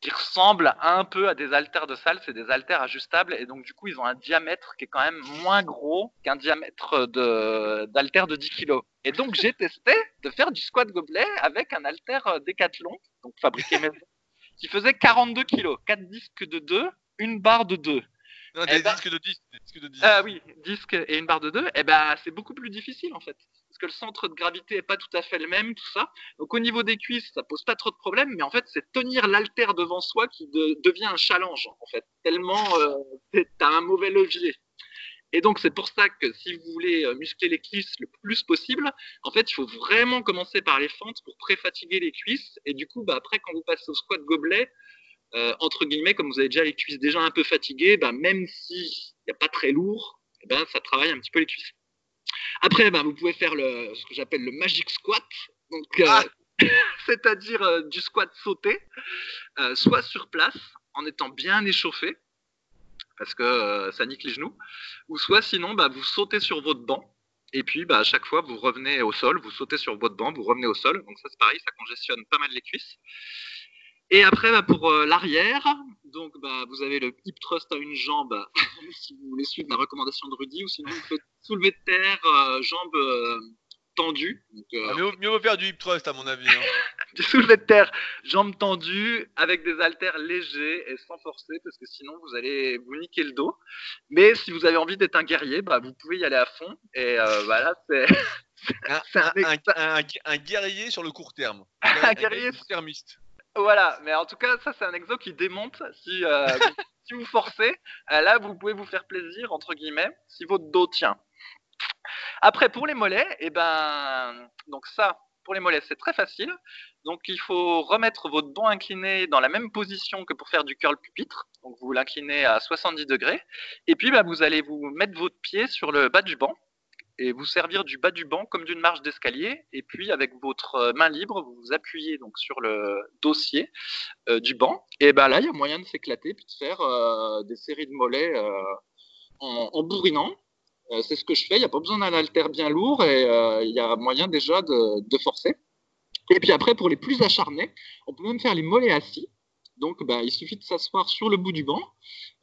qui ressemblent un peu à des haltères de salle, c'est des haltères ajustables et donc du coup ils ont un diamètre qui est quand même moins gros qu'un diamètre de d'haltère de 10 kg. Et donc j'ai testé de faire du squat gobelet avec un haltère Decathlon, donc fabriqué maison, qui faisait 42 kg, 4 disques de 2, une barre de 2. Non, Eh des ben- disques de 10. des disques de 10. Ah oui, disque et une barre de 2, eh ben c'est beaucoup plus difficile en fait. Que le centre de gravité est pas tout à fait le même, tout ça. Donc au niveau des cuisses, ça pose pas trop de problèmes, mais en fait c'est tenir l'haltère devant soi qui de- devient un challenge en fait. Tellement euh, t'es- t'as un mauvais levier. Et donc c'est pour ça que si vous voulez euh, muscler les cuisses le plus possible, en fait il faut vraiment commencer par les fentes pour pré-fatiguer les cuisses. Et du coup, bah, après quand vous passez au squat gobelet, euh, entre guillemets, comme vous avez déjà les cuisses déjà un peu fatiguées, bah, même s'il n'y a pas très lourd, eh ben, ça travaille un petit peu les cuisses. Après, bah, vous pouvez faire le, ce que j'appelle le magic squat, donc euh, Ah. c'est-à-dire euh, du squat sauté, euh, soit sur place en étant bien échauffé, parce que euh, ça nique les genoux, ou soit sinon bah, vous sautez sur votre banc. Et puis, bah, à chaque fois, vous revenez au sol, vous sautez sur votre banc, vous revenez au sol. Donc ça, c'est pareil, ça congestionne pas mal les cuisses. Et après, bah, pour l'arrière, donc bah, vous avez le hip thrust à une jambe, si vous voulez suivre la recommandation de Rudy, ou sinon vous faites soulever de terre, euh, jambes euh, tendues. Donc, euh, Ah, mieux, mieux vaut faire du hip thrust à mon avis. hein. du soulevé de terre, jambes tendues, avec des haltères légers et sans forcer, parce que sinon vous allez vous niquer le dos. Mais si vous avez envie d'être un guerrier, bah, vous pouvez y aller à fond. Et voilà, c'est Un, guerrier sur le court terme. Un guerrier- court-termiste. Voilà, mais en tout cas, ça c'est un exo qui démonte. Si, euh, vous, si vous forcez, euh, là vous pouvez vous faire plaisir, entre guillemets, si votre dos tient. Après, pour les mollets, et ben, donc ça, pour les mollets, c'est très facile. Donc il faut remettre votre banc incliné dans la même position que pour faire du curl pupitre. Donc vous l'inclinez à 70 degrés. Et puis bah, vous allez vous mettre votre pied sur le bas du banc et vous servir du bas du banc comme d'une marche d'escalier. Et puis avec votre euh, main libre, vous vous appuyez donc sur le dossier euh, du banc. Et ben là, il y a moyen de s'éclater puis de faire euh, des séries de mollets en, en bourrinant. C'est ce que je fais. Il n'y a pas besoin d'un haltère bien lourd et il y a moyen déjà de forcer. Et puis après, pour les plus acharnés, on peut même faire les mollets assis. Donc, bah, il suffit de s'asseoir sur le bout du banc.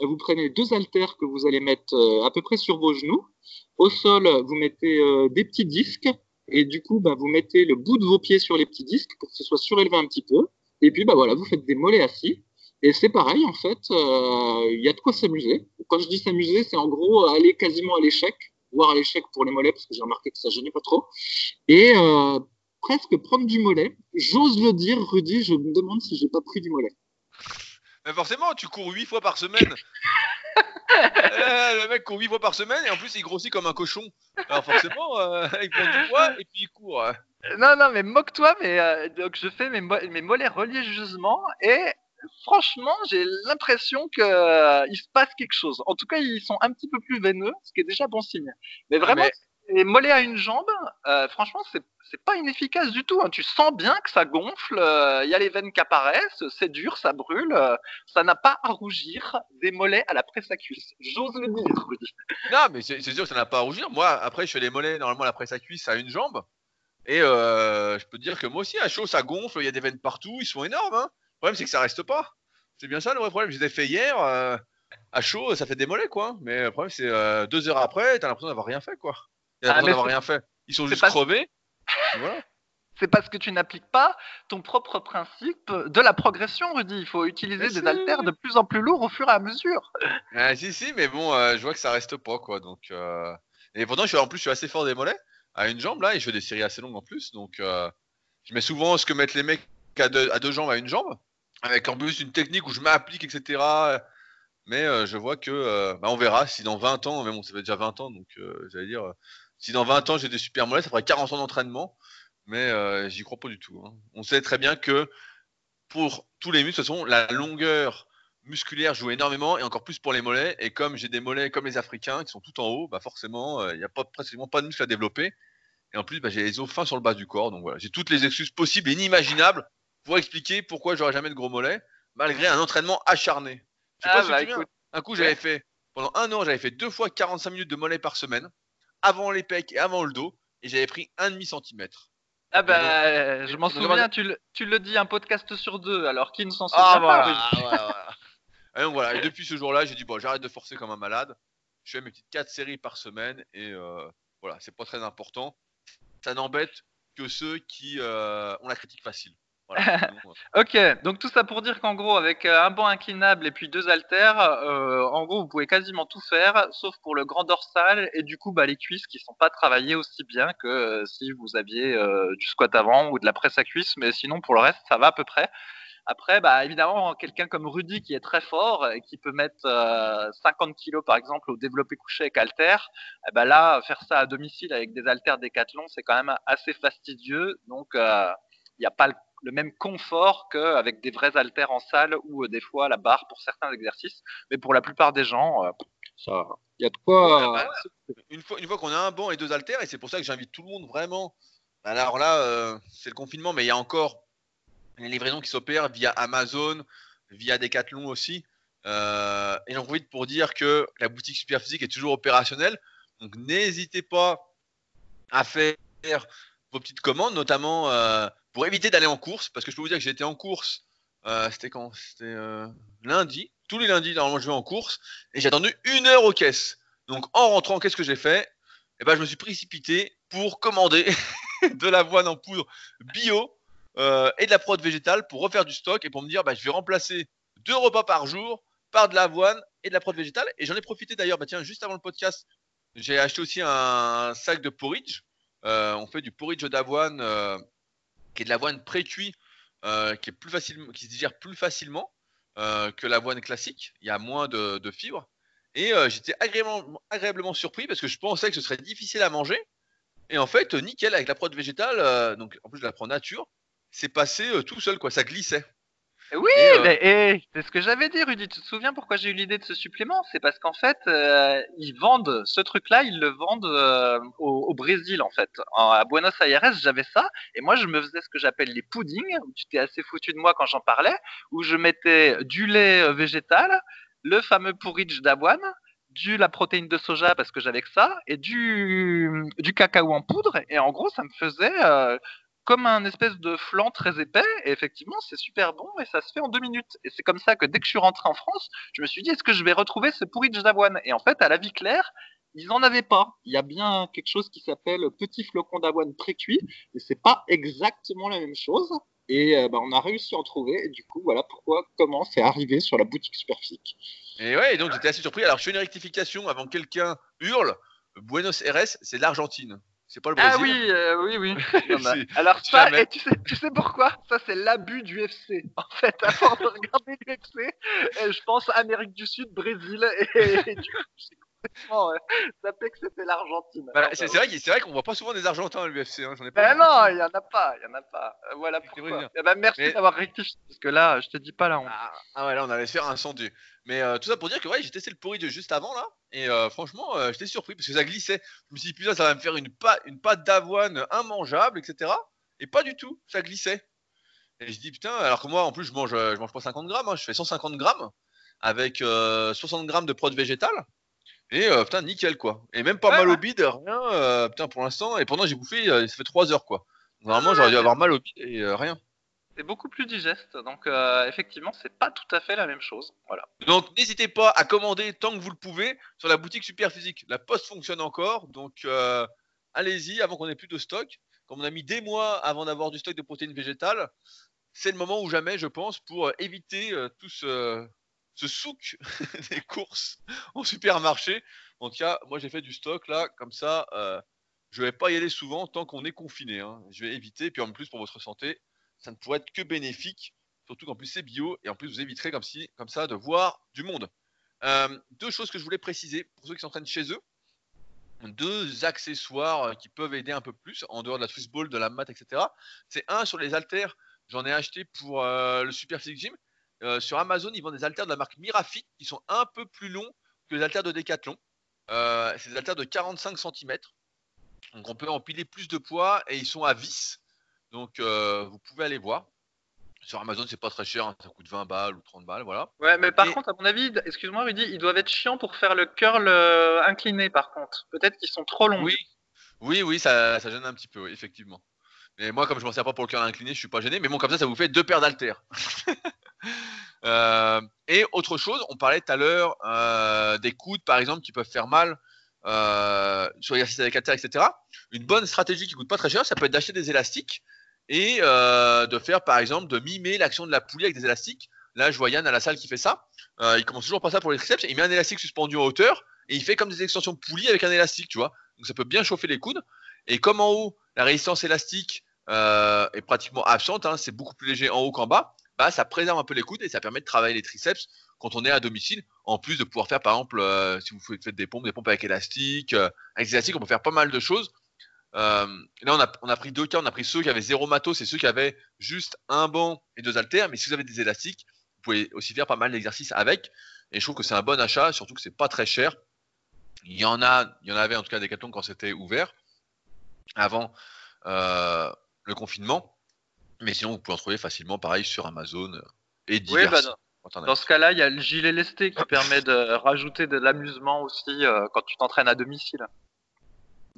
Euh, Vous prenez deux haltères que vous allez mettre euh, à peu près sur vos genoux. Au sol, vous mettez euh, des petits disques. Et du coup, bah, vous mettez le bout de vos pieds sur les petits disques pour que ce soit surélevé un petit peu. Et puis, bah, voilà, vous faites des mollets assis. Et c'est pareil, en fait, euh, il y a de quoi s'amuser. Quand je dis s'amuser, c'est en gros aller quasiment à l'échec, voire à l'échec pour les mollets, parce que j'ai remarqué que ça gênait pas trop. Et euh, presque prendre du mollet. J'ose le dire, Rudy, je me demande si j'ai pas pris du mollet. Mais forcément, tu cours 8 fois par semaine. Euh, le mec court 8 fois par semaine et en plus il grossit comme un cochon. Alors forcément, euh, il prend du poids et puis il court. hein. Non, non, mais moque-toi, mais euh, donc je fais mes, mo- mes mollets religieusement et franchement, j'ai l'impression euh, il se passe quelque chose. En tout cas, ils sont un petit peu plus veineux, ce qui est déjà bon signe. Mais vraiment, mais- les mollets à une jambe, euh, franchement, c'est pas inefficace du tout. hein. Tu sens bien que ça gonfle, euh, il y a les veines qui apparaissent, c'est dur, ça brûle. euh, ça n'a pas à rougir des mollets à la presse à cuisse. J'ose le dire. Non, mais c'est sûr que ça n'a pas à rougir. Moi, après, je fais les mollets normalement la presse à cuisse à une jambe. Et euh, je peux te dire que moi aussi, à chaud, ça gonfle, il y a des veines partout, ils sont énormes. Hein. Le problème, c'est que ça reste pas. C'est bien ça le vrai problème. Je les ai fait hier. euh, à chaud, ça fait des mollets, quoi. Mais le problème, c'est euh, deux heures après, t'as l'impression d'avoir rien fait, quoi. Ah, mais d'avoir c'est- rien fait. Ils sont juste pas- crevés. Voilà. C'est parce que tu n'appliques pas ton propre principe de la progression, Rudy. Il faut utiliser Mais des si. haltères de plus en plus lourds au fur et à mesure. Ah, si, si, mais bon, euh, je vois que ça reste pas, quoi. Donc, euh, Et pourtant, je suis, en plus, je suis assez fort des mollets, à une jambe, là, et je fais des séries assez longues en plus. Donc, euh, je mets souvent ce que mettent les mecs à deux, à deux jambes à une jambe, avec en plus une technique où je m'applique, etc. Mais je vois que, bah, on verra si dans 20 ans, mais bon, ça fait déjà 20 ans, donc j'allais dire, si dans 20 ans j'ai des super mollets, ça ferait 40 ans d'entraînement, mais euh, j'y crois pas du tout. hein. On sait très bien que pour tous les muscles, de toute façon, la longueur musculaire joue énormément et encore plus pour les mollets. Et comme j'ai des mollets comme les Africains qui sont tout en haut, bah forcément, il n'y a pas, pratiquement pas de muscles à développer. Et en plus, bah, j'ai les os fins sur le bas du corps. Donc voilà, j'ai toutes les excuses possibles et inimaginables pour expliquer pourquoi j'aurais jamais de gros mollets, malgré un entraînement acharné. Je sais Ah, pas si bah, tu écoute. un coup, j'avais fait, pendant un an, j'avais fait deux fois 45 minutes de mollets par semaine, avant les pecs et avant le dos, et j'avais pris un demi centimètre. Ah bah, je m'en souviens, tu le, tu le dis un podcast sur deux, alors qui ne s'en souvient Ah pas voilà, oui. voilà, voilà. Et donc voilà, et depuis ce jour-là, j'ai dit bon, j'arrête de forcer comme un malade. Je fais mes petites 4 séries par semaine et euh, voilà, c'est pas très important. Ça n'embête que ceux qui euh, ont la critique facile. Voilà. Sinon, euh, Ok, donc tout ça pour dire qu'en gros, avec euh, un banc inclinable et puis deux haltères, euh, en gros, vous pouvez quasiment tout faire, sauf pour le grand dorsal et du coup, bah, les cuisses qui sont pas travaillées aussi bien que euh, si vous aviez euh, du squat avant ou de la presse à cuisse, mais sinon, pour le reste, ça va à peu près. Après, bah, évidemment, quelqu'un comme Rudy qui est très fort et qui peut mettre euh, 50 kilos, par exemple, au développé couché avec haltère, eh ben là, faire ça à domicile avec des haltères décathlon, c'est quand même assez fastidieux. Donc, euh, il n'y a pas le, le même confort qu'avec des vrais haltères en salle ou euh, des fois la barre pour certains exercices. Mais pour la plupart des gens, euh, ça, il y a de quoi. Bah, une fois, une fois qu'on a un banc et deux haltères, et c'est pour ça que j'invite tout le monde vraiment. Alors là, euh, c'est le confinement, mais il y a encore les livraisons qui s'opèrent via Amazon, via Decathlon aussi. Euh, et j'en profite pour dire que la boutique Superphysique est toujours opérationnelle. Donc n'hésitez pas à faire vos petites commandes, notamment euh, pour éviter d'aller en course. Parce que je peux vous dire que été en course, euh, c'était quand? C'était euh, lundi. Tous les lundis, normalement, je vais en course. Et j'ai attendu une heure aux caisses. Donc en rentrant, qu'est-ce que j'ai fait? Eh ben, je me suis précipité pour commander de l'avoine en poudre bio euh, et de la prod végétale pour refaire du stock et pour me dire bah, je vais remplacer deux repas par jour par de l'avoine et de la prod végétale. Et j'en ai profité d'ailleurs, bah, tiens, juste avant le podcast, j'ai acheté aussi un sac de porridge. On fait du porridge d'avoine qui est de l'avoine pré-cuit, euh, qui, est se digère plus facilement euh, que l'avoine classique. Il y a moins de, fibres. Et euh, j'étais agréablement, surpris parce que je pensais que ce serait difficile à manger. Et en fait, nickel, avec la prod végétale, donc en plus je la prends nature, c'est passé tout seul, quoi. Ça glissait. Oui, Et, euh, mais et c'est ce que j'avais dit, Rudy. Tu te souviens pourquoi j'ai eu l'idée de ce supplément? C'est parce qu'en fait, euh, ils vendent ce truc-là, ils le vendent euh, au, au Brésil, en fait. En- à Buenos Aires, j'avais ça, et moi, je me faisais ce que j'appelle les puddings. Tu t'es assez foutu de moi quand j'en parlais, où je mettais du lait végétal, le fameux porridge d'avoine, du la protéine de soja parce que j'avais que ça, et du du cacao en poudre. Et en gros, ça me faisait euh, comme un espèce de flan très épais. Et effectivement, c'est super bon et ça se fait en deux minutes. Et c'est comme ça que dès que je suis rentré en France, je me suis dit, est-ce que je vais retrouver ce porridge d'avoine Et en fait, à la vie claire, ils en avaient pas. Il y a bien quelque chose qui s'appelle petit flocon d'avoine pré-cuit, et c'est pas exactement la même chose. Et euh, bah, on a réussi à en trouver. Et du coup, voilà pourquoi, comment c'est arrivé sur la boutique Superphysique. Et ouais, donc j'étais assez surpris. Alors je fais une rectification avant que quelqu'un hurle. Buenos Aires, c'est l'Argentine. C'est pas le Brésil. Ah oui, euh, oui, oui. Non, bah, Alors ça, et tu sais, tu sais pourquoi? Ça, c'est l'abus du UFC. En fait, avant de regarder l'UFC, euh, je pense Amérique du Sud, Brésil, et, et du coup, j'ai complètement euh, zappé que c'était l'Argentine. Bah, c'est vrai, vrai qu'on voit pas souvent des Argentins à l'UFC. Hein, Ben non, il y en a pas, il y en a pas. Euh, Voilà pourquoi. Eh ben, merci Mais- d'avoir rectifié, parce que là, je te dis pas la honte. Ah, ah ouais, là on allait se faire un sondu. Mais euh, tout ça pour dire que ouais, j'ai testé le porridge juste avant là, et euh, franchement, euh, j'étais surpris parce que ça glissait. Je me suis dit putain, ça va me faire une pâte, une pâte d'avoine immangeable, etc. Et pas du tout, ça glissait. Et je dis putain, alors que moi en plus je mange, je mange pas 50 grammes, hein, je fais 150 grammes avec euh, 60 grammes de prod végétale. Et putain, nickel quoi. Et même pas Ouais, mal ouais. au bide, rien, euh, putain pour l'instant. Et pendant j'ai bouffé, ça fait 3 heures quoi. Normalement j'aurais dû avoir mal au bide et rien. C'est beaucoup plus digeste, donc euh, effectivement, c'est pas tout à fait la même chose. Voilà. Donc n'hésitez pas à commander tant que vous le pouvez sur la boutique Superphysique. La poste fonctionne encore, donc euh, allez-y avant qu'on ait plus de stock. Comme on a mis des mois avant d'avoir du stock de protéines végétales, c'est le moment ou jamais, je pense, pour euh, éviter euh, tout ce, souk des courses en supermarché. En tout cas, moi j'ai fait du stock là, comme ça, je vais pas y aller souvent tant qu'on est confiné. hein. Je vais éviter, puis en plus pour votre santé, ça ne pourrait être que bénéfique. Surtout qu'en plus c'est bio et en plus vous éviterez comme, ça de voir du monde. Euh, deux choses que je voulais préciser pour ceux qui s'entraînent chez eux. Deux accessoires euh, qui peuvent aider un peu plus en dehors de la Swiss Ball, de la mat, etc. C'est un sur les haltères. J'en ai acheté pour euh, le Super Physique Gym. Sur Amazon, ils vendent des haltères de la marque Mirafit qui sont un peu plus longs que les haltères de Decathlon. C'est des haltères de 45 cm. Donc on peut empiler plus de poids et ils sont à vis. Donc euh, vous pouvez aller voir. Sur Amazon, c'est pas très cher, hein, ça coûte 20 balles ou 30 balles, voilà. Ouais, mais par Et- contre, à mon avis, excuse-moi Rudy, ils doivent être chiants pour faire le curl euh, incliné par contre. Peut-être qu'ils sont trop longs. Oui, oui, oui, ça, ça gêne un petit peu, oui, effectivement. Mais moi, comme je m'en sers pas pour le cœur incliné, je suis pas gêné. Mais bon, comme ça, ça vous fait deux paires d'haltères. Euh, et autre chose, on parlait tout à l'heure euh, des coudes, par exemple, qui peuvent faire mal euh, sur l'exercice avec haltères, etc. Une bonne stratégie qui coûte pas très cher, ça peut être d'acheter des élastiques et de faire, par exemple, de mimer l'action de la poulie avec des élastiques. Là, je vois Yann à la salle qui fait ça. il commence toujours par ça pour les triceps. Il met un élastique suspendu en hauteur et il fait comme des extensions de poulie avec un élastique, tu vois. Donc ça peut bien chauffer les coudes. Et comme en haut, la résistance élastique est pratiquement absente, hein, c'est beaucoup plus léger en haut qu'en bas, bah, ça préserve un peu les coudes et ça permet de travailler les triceps quand on est à domicile, en plus de pouvoir faire par exemple, euh, si vous faites des pompes, des pompes avec élastique, euh, avec des élastiques, on peut faire pas mal de choses. Euh, là, on a, on a pris deux cas, on a pris ceux qui avaient zéro matos et ceux qui avaient juste un banc et deux haltères, mais si vous avez des élastiques, vous pouvez aussi faire pas mal d'exercices avec, et je trouve que c'est un bon achat, surtout que c'est pas très cher. Il y en a, il y en avait en tout cas des cartons quand c'était ouvert, avant le confinement. Mais sinon, vous pouvez en trouver facilement, pareil, sur Amazon euh, et divers. Oui, bah dans, ce cas-là, il y a le gilet lesté qui permet de rajouter de l'amusement aussi euh, quand tu t'entraînes à domicile.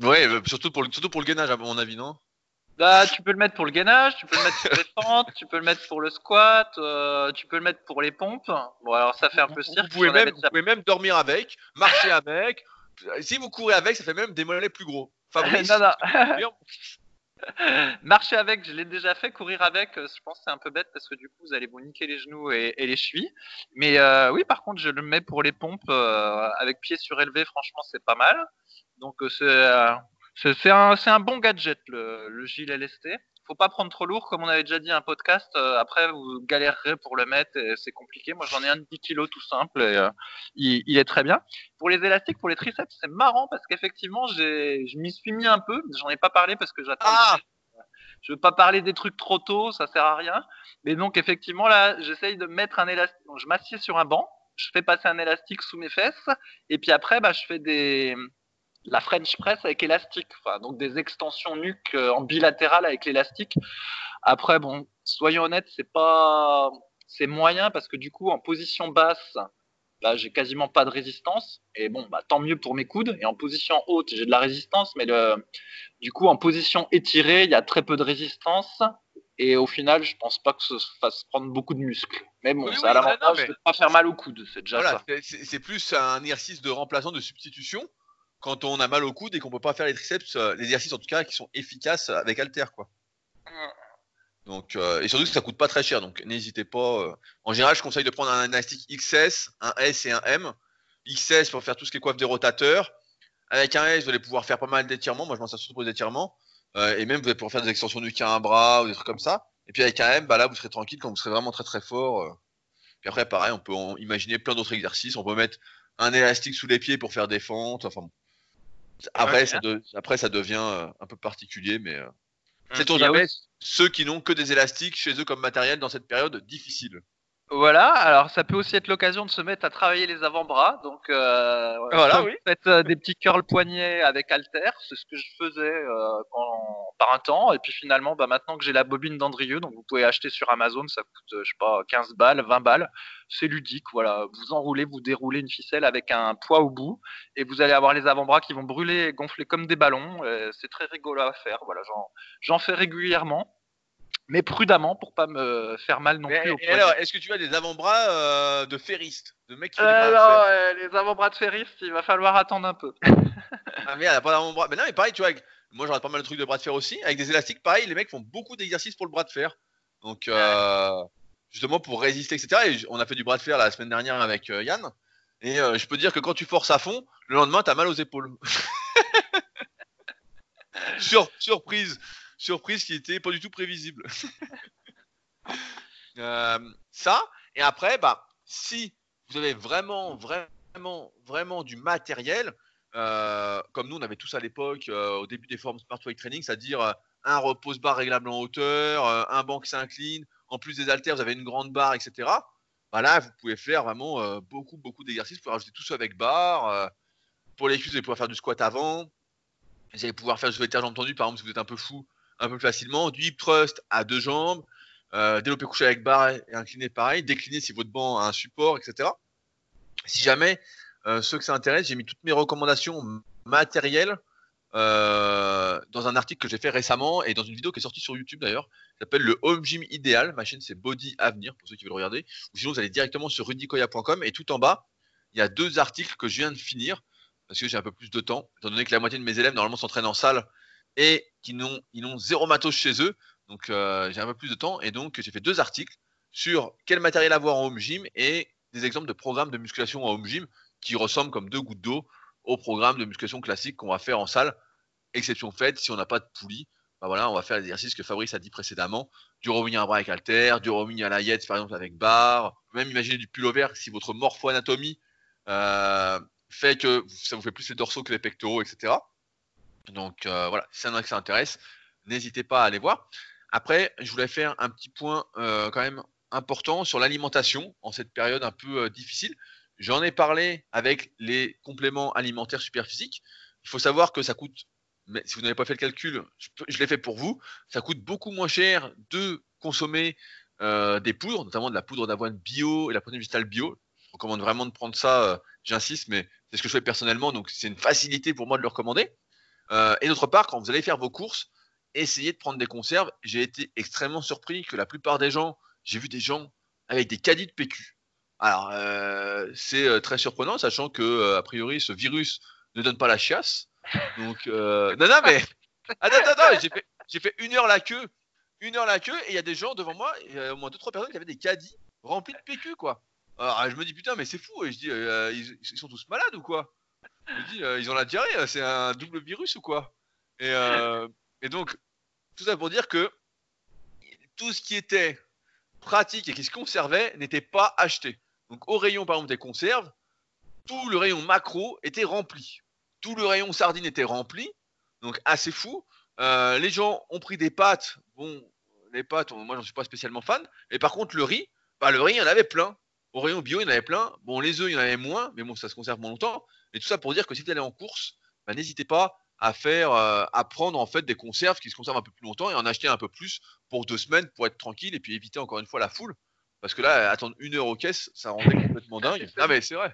Ouais, euh, surtout pour, le, surtout pour le gainage, à mon avis, non? Bah, tu peux le mettre pour le gainage, tu peux le mettre pour les fentes, tu peux le mettre pour le squat, tu peux le mettre pour les pompes. Bon, alors ça fait un peu cirque. Vous pouvez, même, vous pouvez même dormir avec, marcher avec. Si vous courez avec, ça fait même des mollets plus gros. Fabrice, non, non. Marcher avec, je l'ai déjà fait. Courir avec, euh, je pense que c'est un peu bête parce que du coup, vous allez vous niquer les genoux et, les chevilles. Mais euh, oui, par contre, je le mets pour les pompes euh, avec pied surélevé. Franchement, c'est pas mal. Donc, c'est un, un, bon gadget, le, le gilet LST faut pas prendre trop lourd, comme on avait déjà dit un podcast. Euh, après, vous galérerez pour le mettre, et c'est compliqué. Moi, j'en ai un de 10 kilos tout simple, et euh, il, est très bien. Pour les élastiques, pour les triceps, c'est marrant parce qu'effectivement, je m'y suis mis un peu. J'en ai pas parlé parce que j'attends. Ah je veux pas parler des trucs trop tôt, ça sert à rien. Mais donc, effectivement, là, j'essaye de mettre un élastique. Donc, je m'assieds sur un banc, je fais passer un élastique sous mes fesses, et puis après, bah, je fais des la French press avec élastique, enfin, donc des extensions nuque euh, en bilatéral avec l'élastique. Après, bon, soyons honnêtes, c'est pas, c'est moyen parce que du coup, en position basse, là, j'ai quasiment pas de résistance. Et bon, bah, tant mieux pour mes coudes. Et en position haute, j'ai de la résistance, mais le, du coup, en position étirée, il y a très peu de résistance. Et au final, je pense pas que ça fasse prendre beaucoup de muscles. Mais bon, ça a l'avantage de pas faire mal au coude, c'est déjà ça. C'est plus un exercice de remplaçant, de substitution quand on a mal au coude et qu'on peut pas faire les triceps, euh, les exercices en tout cas qui sont efficaces avec halter quoi. Donc euh, et surtout que ça coûte pas très cher donc n'hésitez pas. Euh. En général, je conseille de prendre un élastique XS, un S et un M. XS pour faire tout ce qui est coiffe des rotateurs. Avec un S, vous allez pouvoir faire pas mal d'étirements. Moi, je m'en sers surtout pour les étirements. et même, vous allez pouvoir faire des extensions du à un bras ou des trucs comme ça. Et puis avec un M, bah là, vous serez tranquille quand vous serez vraiment très très fort. Puis après, pareil, on peut imaginer plein d'autres exercices. On peut mettre un élastique sous les pieds pour faire des fentes. Enfin, après, ça, après, ça devient euh, un peu particulier, mais euh, c'est on jamais ceux qui n'ont que des élastiques chez eux comme matériel dans cette période difficile. Voilà, alors ça peut aussi être l'occasion de se mettre à travailler les avant-bras. Donc, euh, voilà, oui. Faites euh, des petits curls poignets avec halter, c'est ce que je faisais euh, par un temps. Et puis finalement, bah, maintenant que j'ai la bobine d'Andrieux, donc vous pouvez acheter sur Amazon, ça coûte, je sais pas, 15 balles, 20 balles. C'est ludique, voilà. Vous enroulez, vous déroulez une ficelle avec un poids au bout, et vous allez avoir les avant-bras qui vont brûler et gonfler comme des ballons. C'est très rigolo à faire. Voilà, j'en fais régulièrement mais prudemment pour pas me faire mal non plus. Et alors, est-ce que tu as des avant-bras euh, de ferriste, de mec qui euh, Non, les avant-bras de ferriste, il va falloir attendre un peu. ah merde, a pas d'avant-bras. Mais non, mais pareil, tu vois, moi j'aurais pas mal de trucs de bras de fer aussi. Avec des élastiques, pareil, les mecs font beaucoup d'exercices pour le bras de fer. Donc, euh, justement pour résister, etc. Et on a fait du bras de fer la semaine dernière avec Yann. Et je peux dire que quand tu forces à fond, le lendemain, t'as mal aux épaules. Sur, surprise surprise qui était pas du tout prévisible. Euh, ça, et après, bah, si vous avez vraiment, vraiment, vraiment du matériel, euh, comme nous on avait tous à l'époque euh, au début des formes Smart Weight Training, c'est-à-dire un repose barre réglable en hauteur, un banc qui s'incline, en plus des haltères, vous avez une grande barre, etc. Bah là, vous pouvez faire vraiment beaucoup, beaucoup d'exercices. Vous pouvez rajouter tout ça avec barre. pour les cuisses, vous allez pouvoir faire du squat avant. Vous allez pouvoir faire du soulevé de entendu, par exemple, si vous êtes un peu fou, un peu facilement. Du hip thrust à deux jambes, euh, développer couché avec barre et incliné pareil, décliner si votre banc a un support, etc. Si jamais euh, ceux que ça intéresse, j'ai mis toutes mes recommandations matérielles euh, dans un article que j'ai fait récemment et dans une vidéo qui est sortie sur YouTube d'ailleurs, qui s'appelle le Home Gym idéal. Ma chaîne c'est Body Avenir pour ceux qui veulent regarder. Ou sinon vous allez directement sur rudykoya.com et tout en bas, il y a deux articles que je viens de finir parce que j'ai un peu plus de temps, étant donné que la moitié de mes élèves normalement s'entraînent en salle et qui n'ont ils ont zéro matos chez eux. Donc euh, j'ai un peu plus de temps et donc j'ai fait deux articles sur quel matériel avoir en home gym et des exemples de programmes de musculation en home gym qui ressemblent comme deux gouttes d'eau au programme de musculation classique qu'on va faire en salle. Exception faite, si on n'a pas de poulie, bah voilà, on va faire l'exercice que Fabrice a dit précédemment, du revenu à bras avec halter, du revenu à la yet par exemple avec barre, même imaginer du pullover si votre morpho-anatomie euh, fait que ça vous fait plus les dorsaux que les pectoraux, etc. Donc euh, voilà, si c'est un que ça intéresse, n'hésitez pas à aller voir. Après, je voulais faire un petit point euh, quand même important sur l'alimentation en cette période un peu euh, difficile. J'en ai parlé avec les compléments alimentaires superphysiques. Il faut savoir que ça coûte, mais si vous n'avez pas fait le calcul, je, l'ai fait pour vous, ça coûte beaucoup moins cher de consommer des poudres, notamment de la poudre d'avoine bio et la protéine végétale bio. Je recommande vraiment de prendre ça, j'insiste, mais c'est ce que je fais personnellement, donc c'est une facilité pour moi de le recommander. Euh, et d'autre part, quand vous allez faire vos courses, essayez de prendre des conserves. J'ai été extrêmement surpris que la plupart des gens, j'ai vu des gens avec des caddies de PQ. Alors, euh, c'est euh, très surprenant, sachant que, a priori, ce virus ne donne pas la chiasse. Donc, non, non, mais. Attends, attends, attends, j'ai fait, j'ai fait une heure la queue. Une heure la queue, et il y a des gens devant moi, au moins deux, trois personnes qui avaient des caddies remplis de PQ, quoi. Alors, je me dis, putain, mais c'est fou. Et je dis, ils, sont tous malades ou quoi? Dis, ils ont la diarrhée, c'est un double virus ou quoi? Et, et donc, tout ça pour dire que tout ce qui était pratique et qui se conservait n'était pas acheté. Donc au rayon par exemple des conserves, tout le rayon macro était rempli. Tout le rayon sardine était rempli. Donc assez fou. Euh, les gens ont pris des pâtes. Bon, les pâtes, moi j'en suis pas spécialement fan. Et par contre le riz, bah, le riz il y en avait plein. Au rayon bio il y en avait plein. Bon les œufs il y en avait moins, mais bon ça se conserve moins longtemps. Et tout ça pour dire que si vous allez en course, bah, n'hésitez pas à faire, euh, à prendre en fait des conserves qui se conservent un peu plus longtemps et en acheter un peu plus pour deux semaines pour être tranquille et puis éviter encore une fois la foule. Parce que là, attendre une heure aux caisses, ça rendait complètement dingue. Ah, mais c'est vrai.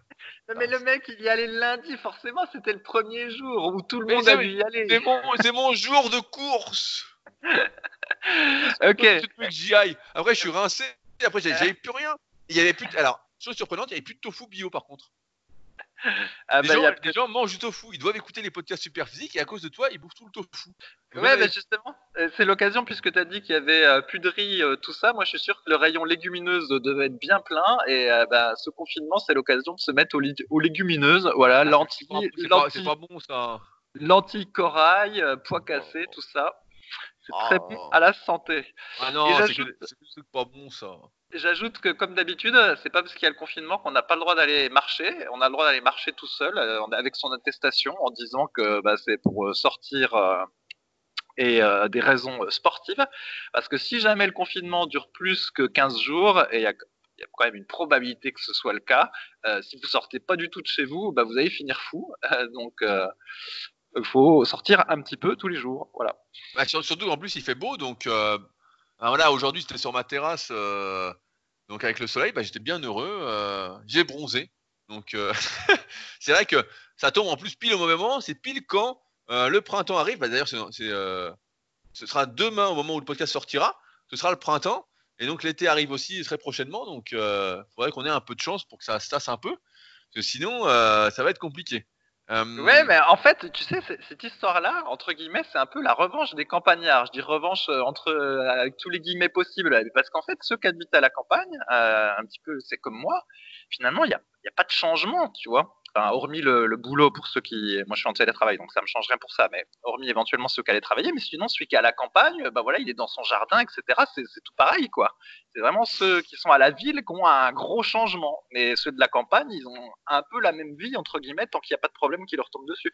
mais le mec, il y allait lundi, forcément, c'était le premier jour où tout le monde a dû y aller. C'est mon, mon, jour de course. ok. J'y aille. Après, je suis rincé. Après, j'avais plus rien. Il y avait plus. Alors, chose surprenante, il n'y avait plus de tofu bio par contre. Ah les, bah, gens, mangent du tofu, ils doivent écouter les podcasts super physiques et à cause de toi, ils bouffent tout le tofu. Ouais, bah, justement, euh, c'est l'occasion puisque tu as dit qu'il y avait euh, plus de riz, euh, tout ça. Moi, je suis sûr que le rayon légumineuse devait être bien plein et bah, ce confinement, c'est l'occasion de se mettre aux, légumineuses. Voilà, ah, lentilles. C'est pas, bon ça. Lentilles corail, pois cassés, tout ça. C'est très bon ah. à la santé. Ah non, c'est pas bon ça. J'ajoute que, comme d'habitude, c'est pas parce qu'il y a le confinement qu'on n'a pas le droit d'aller marcher. On a le droit d'aller marcher tout seul, euh, avec son attestation, en disant que bah, c'est pour euh, sortir euh, et des raisons sportives. Parce que si jamais le confinement dure plus que 15 jours, et il y a, quand même une probabilité que ce soit le cas, si vous sortez pas du tout de chez vous, bah, vous allez finir fou. donc, il faut sortir un petit peu tous les jours. Voilà. Bah, surtout en plus il fait beau, donc voilà, aujourd'hui c'était sur ma terrasse, donc avec le soleil, bah, j'étais bien heureux. Euh, j'ai bronzé. Donc euh, c'est vrai que ça tombe en plus pile au mauvais moment. C'est pile quand euh, le printemps arrive. Bah, D'ailleurs, ce sera demain au moment où le podcast sortira. Ce sera le printemps. Et donc l'été arrive aussi très prochainement. Donc il faudrait qu'on ait un peu de chance pour que ça se tasse un peu. Parce que sinon, ça va être compliqué. Euh... Ouais, mais en fait, tu sais, cette histoire-là, entre guillemets, c'est un peu la revanche des campagnards. Je dis revanche euh, entre euh, avec tous les guillemets possibles, parce qu'en fait, ceux qui habitent à la campagne, euh, un petit peu, c'est comme moi. Finalement, il n'y a, y a pas de changement, tu vois hormis le, boulot pour ceux qui, moi je suis en télétravail, donc ça me changerait pour ça, mais hormis éventuellement ceux qui allaient travailler, mais sinon celui qui est à la campagne, bah voilà, il est dans son jardin, etc. C'est, tout pareil, quoi. C'est vraiment ceux qui sont à la ville qui ont un gros changement, mais ceux de la campagne, ils ont un peu la même vie entre guillemets tant qu'il n'y a pas de problème qui leur tombe dessus.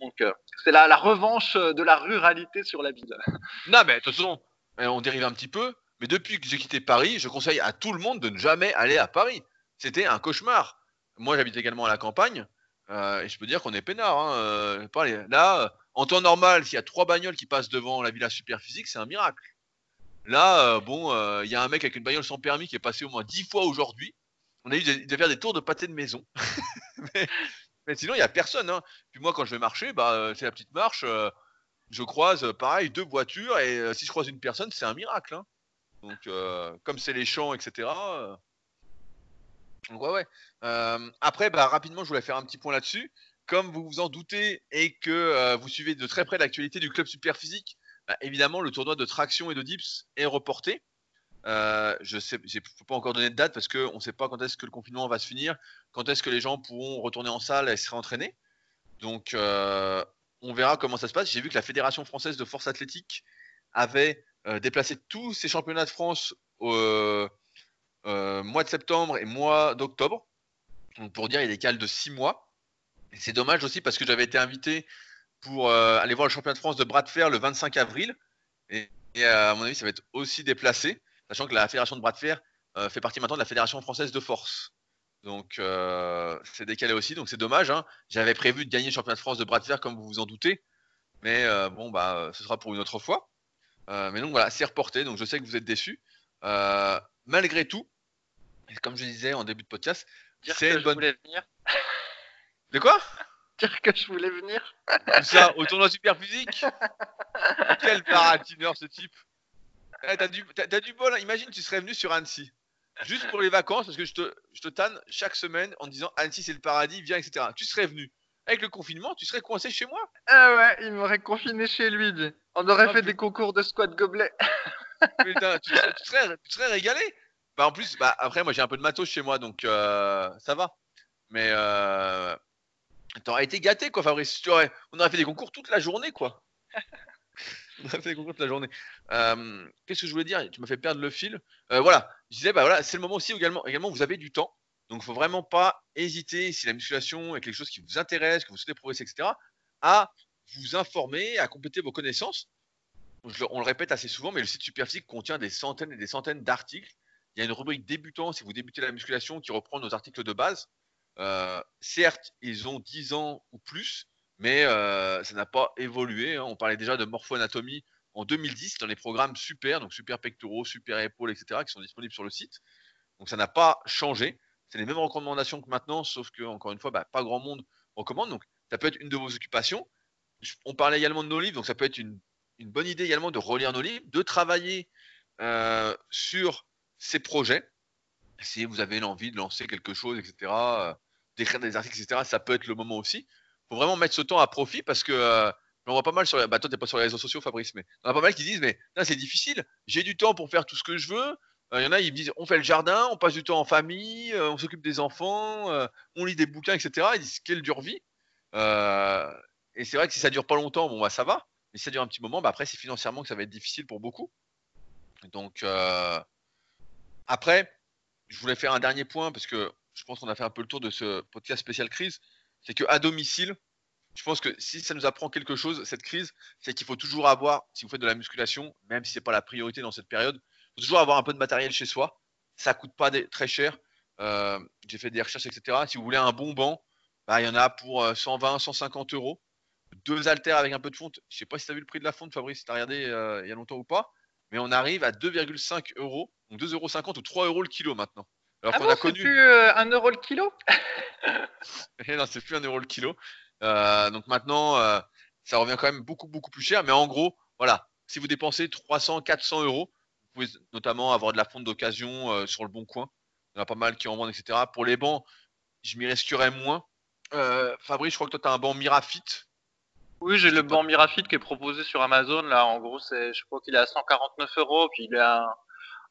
Donc euh, c'est la, la revanche de la ruralité sur la ville. Non, mais toute façon, on dérive un petit peu. Mais depuis que j'ai quitté Paris, je conseille à tout le monde de ne jamais aller à Paris. C'était un cauchemar moi, j'habite également à la campagne. Euh, et je peux dire qu'on est peinard. Hein, euh, là, en temps normal, s'il y a trois bagnoles qui passent devant la villa super physique, c'est un miracle. Là, euh, bon, il y a un mec avec une bagnole sans permis qui est passé au moins dix fois aujourd'hui. On a eu de, faire des tours de pâté de maison. Mais sinon, il n'y a personne. Hein. Puis moi, quand je vais marcher, bah, c'est la petite marche. je croise, pareil, deux voitures. Et si je croise une personne, c'est un miracle. Hein. Donc, comme c'est les champs, etc. Ouais, ouais. après, bah, rapidement, je voulais faire un petit point là-dessus. Comme vous vous en doutez et que vous suivez de très près l'actualité du club super physique, bah, évidemment, le tournoi de traction et de dips est reporté. Euh, je ne peux pas encore donner de date parce qu'on ne sait pas quand est-ce que le confinement va se finir, quand est-ce que les gens pourront retourner en salle et se réentraîner. Donc, euh, on verra comment ça se passe. J'ai vu que la Fédération française de force athlétique avait euh, déplacé tous ses championnats de France au mois de septembre et mois d'octobre. Donc, pour dire, il cales de 6 mois. C'est dommage aussi parce que j'avais été invité pour aller voir le championnat de France de bras de fer le 25 avril. Et, et à mon avis, ça va être aussi déplacé sachant que la fédération de bras de fer euh, fait partie maintenant de la fédération française de force. Donc euh, c'est décalé aussi, donc c'est dommage. Hein. J'avais prévu de gagner le championnat de France de bras de fer, comme vous vous en doutez, mais euh, bon bah ce sera pour une autre fois. mais donc voilà, c'est reporté, donc je sais que vous êtes déçus. malgré tout, comme je disais en début de podcast, c'est une bonne. Voulais venir. De quoi? Dire que je voulais venir. Tout ça au tournoi super physique. Quel paratineur ce type. Eh, t'as du, du bol, hein. imagine tu serais venu sur Annecy. Juste pour les vacances, parce que je te, je te tanne chaque semaine en disant Annecy c'est le paradis, viens, etc. Tu serais venu. Avec le confinement, tu serais coincé chez moi Ah ouais, il m'aurait confiné chez lui. On aurait ah, fait des concours de squat gobelet. Putain, tu, serais, tu, serais, régalé. Bah en plus, bah après moi j'ai un peu de matos chez moi, donc euh, ça va. Mais euh, t'aurais été gâté quoi, Fabrice. Tu aurais, on aurait fait des concours toute la journée quoi. on fait concours toute la journée. Euh, qu'est-ce que je voulais dire? Tu m'as fait perdre le fil. Euh, voilà, je disais, bah voilà, c'est le moment aussi également vous avez du temps. Donc, il ne faut vraiment pas hésiter, si la musculation est quelque chose qui vous intéresse, que vous souhaitez progresser, etc., à vous informer, à compléter vos connaissances. on le répète assez souvent, mais le site Superphysique contient des centaines et des centaines d'articles. Il y a une rubrique débutant si vous débutez la musculation qui reprend nos articles de base. Euh, certes, ils ont 10 ans ou plus, mais euh, ça n'a pas évolué. Hein. On parlait déjà de morpho-anatomie en 2010 dans les programmes super, donc super pectoraux, super épaules, etc., qui sont disponibles sur le site. Donc ça n'a pas changé. C'est les mêmes recommandations que maintenant, sauf que, encore une fois, bah, pas grand monde recommande. Donc ça peut être une de vos occupations. On parlait également de nos livres, donc ça peut être une, bonne idée également de relire nos livres, de travailler euh, sur ces projets. Si vous avez l'envie de lancer quelque chose, etc., euh, d'écrire des articles, etc., ça peut être le moment aussi faut vraiment mettre ce temps à profit parce que euh, on voit pas mal sur bah toi t'es pas sur les réseaux sociaux Fabrice mais on a pas mal qui disent mais c'est difficile j'ai du temps pour faire tout ce que je veux il euh, y en a ils me disent on fait le jardin on passe du temps en famille euh, on s'occupe des enfants on lit des bouquins etc ils disent quelle dure vie et c'est vrai que si ça dure pas longtemps bon bah ça va mais si ça dure un petit moment bah après c'est financièrement que ça va être difficile pour beaucoup donc après je voulais faire un dernier point parce que je pense qu'on a fait un peu le tour de ce podcast spécial crise c'est qu'à domicile, je pense que si ça nous apprend quelque chose, cette crise, c'est qu'il faut toujours avoir, si vous faites de la musculation, même si ce n'est pas la priorité dans cette période, il faut toujours avoir un peu de matériel chez soi. Ça ne coûte pas très cher. Euh, j'ai fait des recherches, etc. Si vous voulez un bon banc, bah, il y en a pour 120, euh, 150 euros. Deux haltères avec un peu de fonte. Je ne sais pas si tu as vu le prix de la fonte, Fabrice, si tu as regardé euh, il y a longtemps ou pas. Mais on arrive à 2,5 euros, donc 2,50 euros ou 3 euros le kilo maintenant. Alors ah qu'on a connu. plus 1 euro le kilo Eh non, c'est plus un euro le kilo. Euh, donc maintenant, euh, ça revient quand même beaucoup, beaucoup plus cher. Mais en gros, voilà, si vous dépensez 300, 400 euros, vous pouvez notamment avoir de la fonte d'occasion euh, sur le bon coin. Il y en a pas mal qui en vendent, etc. Pour les bancs, je m'y risquerais moins. Fabrice, je crois que toi, tu as un banc Mirafit. Oui, j'ai le banc Mirafit qui est proposé sur Amazon. Là, en gros, c'est, je crois qu'il est à 149 euros. Puis il est à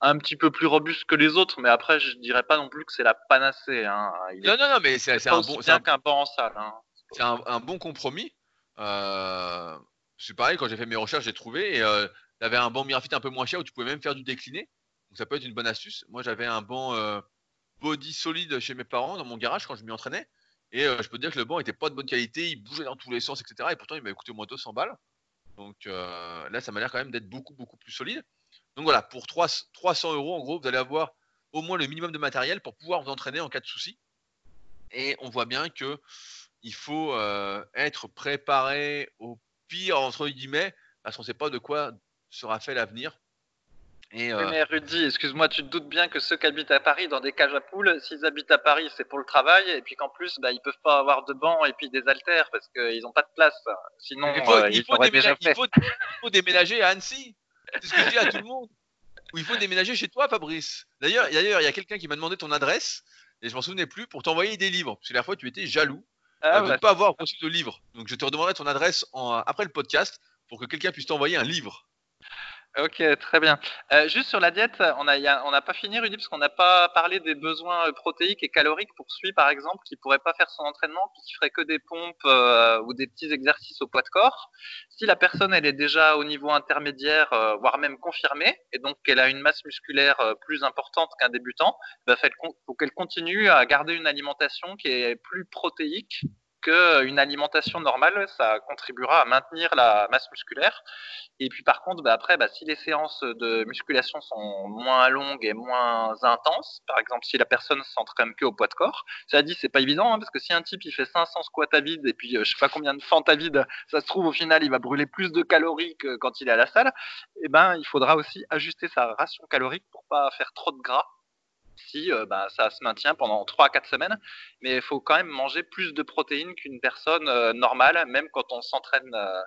un petit peu plus robuste que les autres, mais après, je dirais pas non plus que c'est la panacée. Hein. non, non, non, mais c'est un bon. C'est en salle. Hein. C'est un, bon compromis. Euh, c'est pareil, quand j'ai fait mes recherches, j'ai trouvé. Et euh, un banc Mirafit un peu moins cher où tu pouvais même faire du décliné. Donc ça peut être une bonne astuce. Moi, j'avais un banc euh, body solide chez mes parents dans mon garage quand je m'y entraînais. Et euh, je peux te dire que le banc était pas de bonne qualité, il bougeait dans tous les sens, etc. Et pourtant, il m'a coûté au moins 200 balles. Donc là, ça m'a l'air quand même d'être beaucoup, beaucoup plus solide. Donc voilà, pour 300 euros, en gros, vous allez avoir au moins le minimum de matériel pour pouvoir vous entraîner en cas de souci. Et on voit bien que il faut euh, être préparé au pire, entre guillemets, parce qu'on ne sait pas de quoi sera fait l'avenir. Et euh... Mais Rudy, excuse-moi, tu te doutes bien que ceux qui habitent à Paris dans des cages à poules, s'ils habitent à Paris, c'est pour le travail, et puis qu'en plus, bah, ils peuvent pas avoir de bancs et puis des haltères parce qu'ils n'ont pas de place. Sinon, il faut, euh, il, faut déjà il, faut, il faut déménager à Annecy. C'est ce que je dis à tout le monde. Ou il faut déménager chez toi, Fabrice. D'ailleurs, il y a quelqu'un qui m'a demandé ton adresse, et je m'en souvenais plus, pour t'envoyer des livres. Parce que la fois, tu étais jaloux ah, de ne pas avoir reçu de livre. Donc, je te redemanderai ton adresse en, après le podcast pour que quelqu'un puisse t'envoyer un livre. Ok, très bien. Euh, juste sur la diète, on n'a on a pas fini, Rudy, parce qu'on n'a pas parlé des besoins euh, protéiques et caloriques pour celui, par exemple, qui pourrait pas faire son entraînement, qui ferait que des pompes euh, ou des petits exercices au poids de corps. Si la personne, elle est déjà au niveau intermédiaire, voire même confirmée, et donc qu'elle a une masse musculaire plus importante qu'un débutant, il bah, faut qu'elle continue à garder une alimentation qui est plus protéique qu'une alimentation normale, ça contribuera à maintenir la masse musculaire. Et puis par contre, bah, après, bah, si les séances de musculation sont moins longues et moins intenses, par exemple si la personne s'entraîne que au poids de corps, ça dit c'est pas évident hein, parce que si un type il fait 500 squats à vide et puis euh, je sais pas combien de fentes à vide, ça se trouve au final il va brûler plus de calories que quand il est à la salle. Et eh ben il faudra aussi ajuster sa ration calorique pour pas faire trop de gras si euh, bah, ça se maintient pendant 3 à 4 semaines. Mais il faut quand même manger plus de protéines qu'une personne euh, normale, même quand on s'entraîne euh,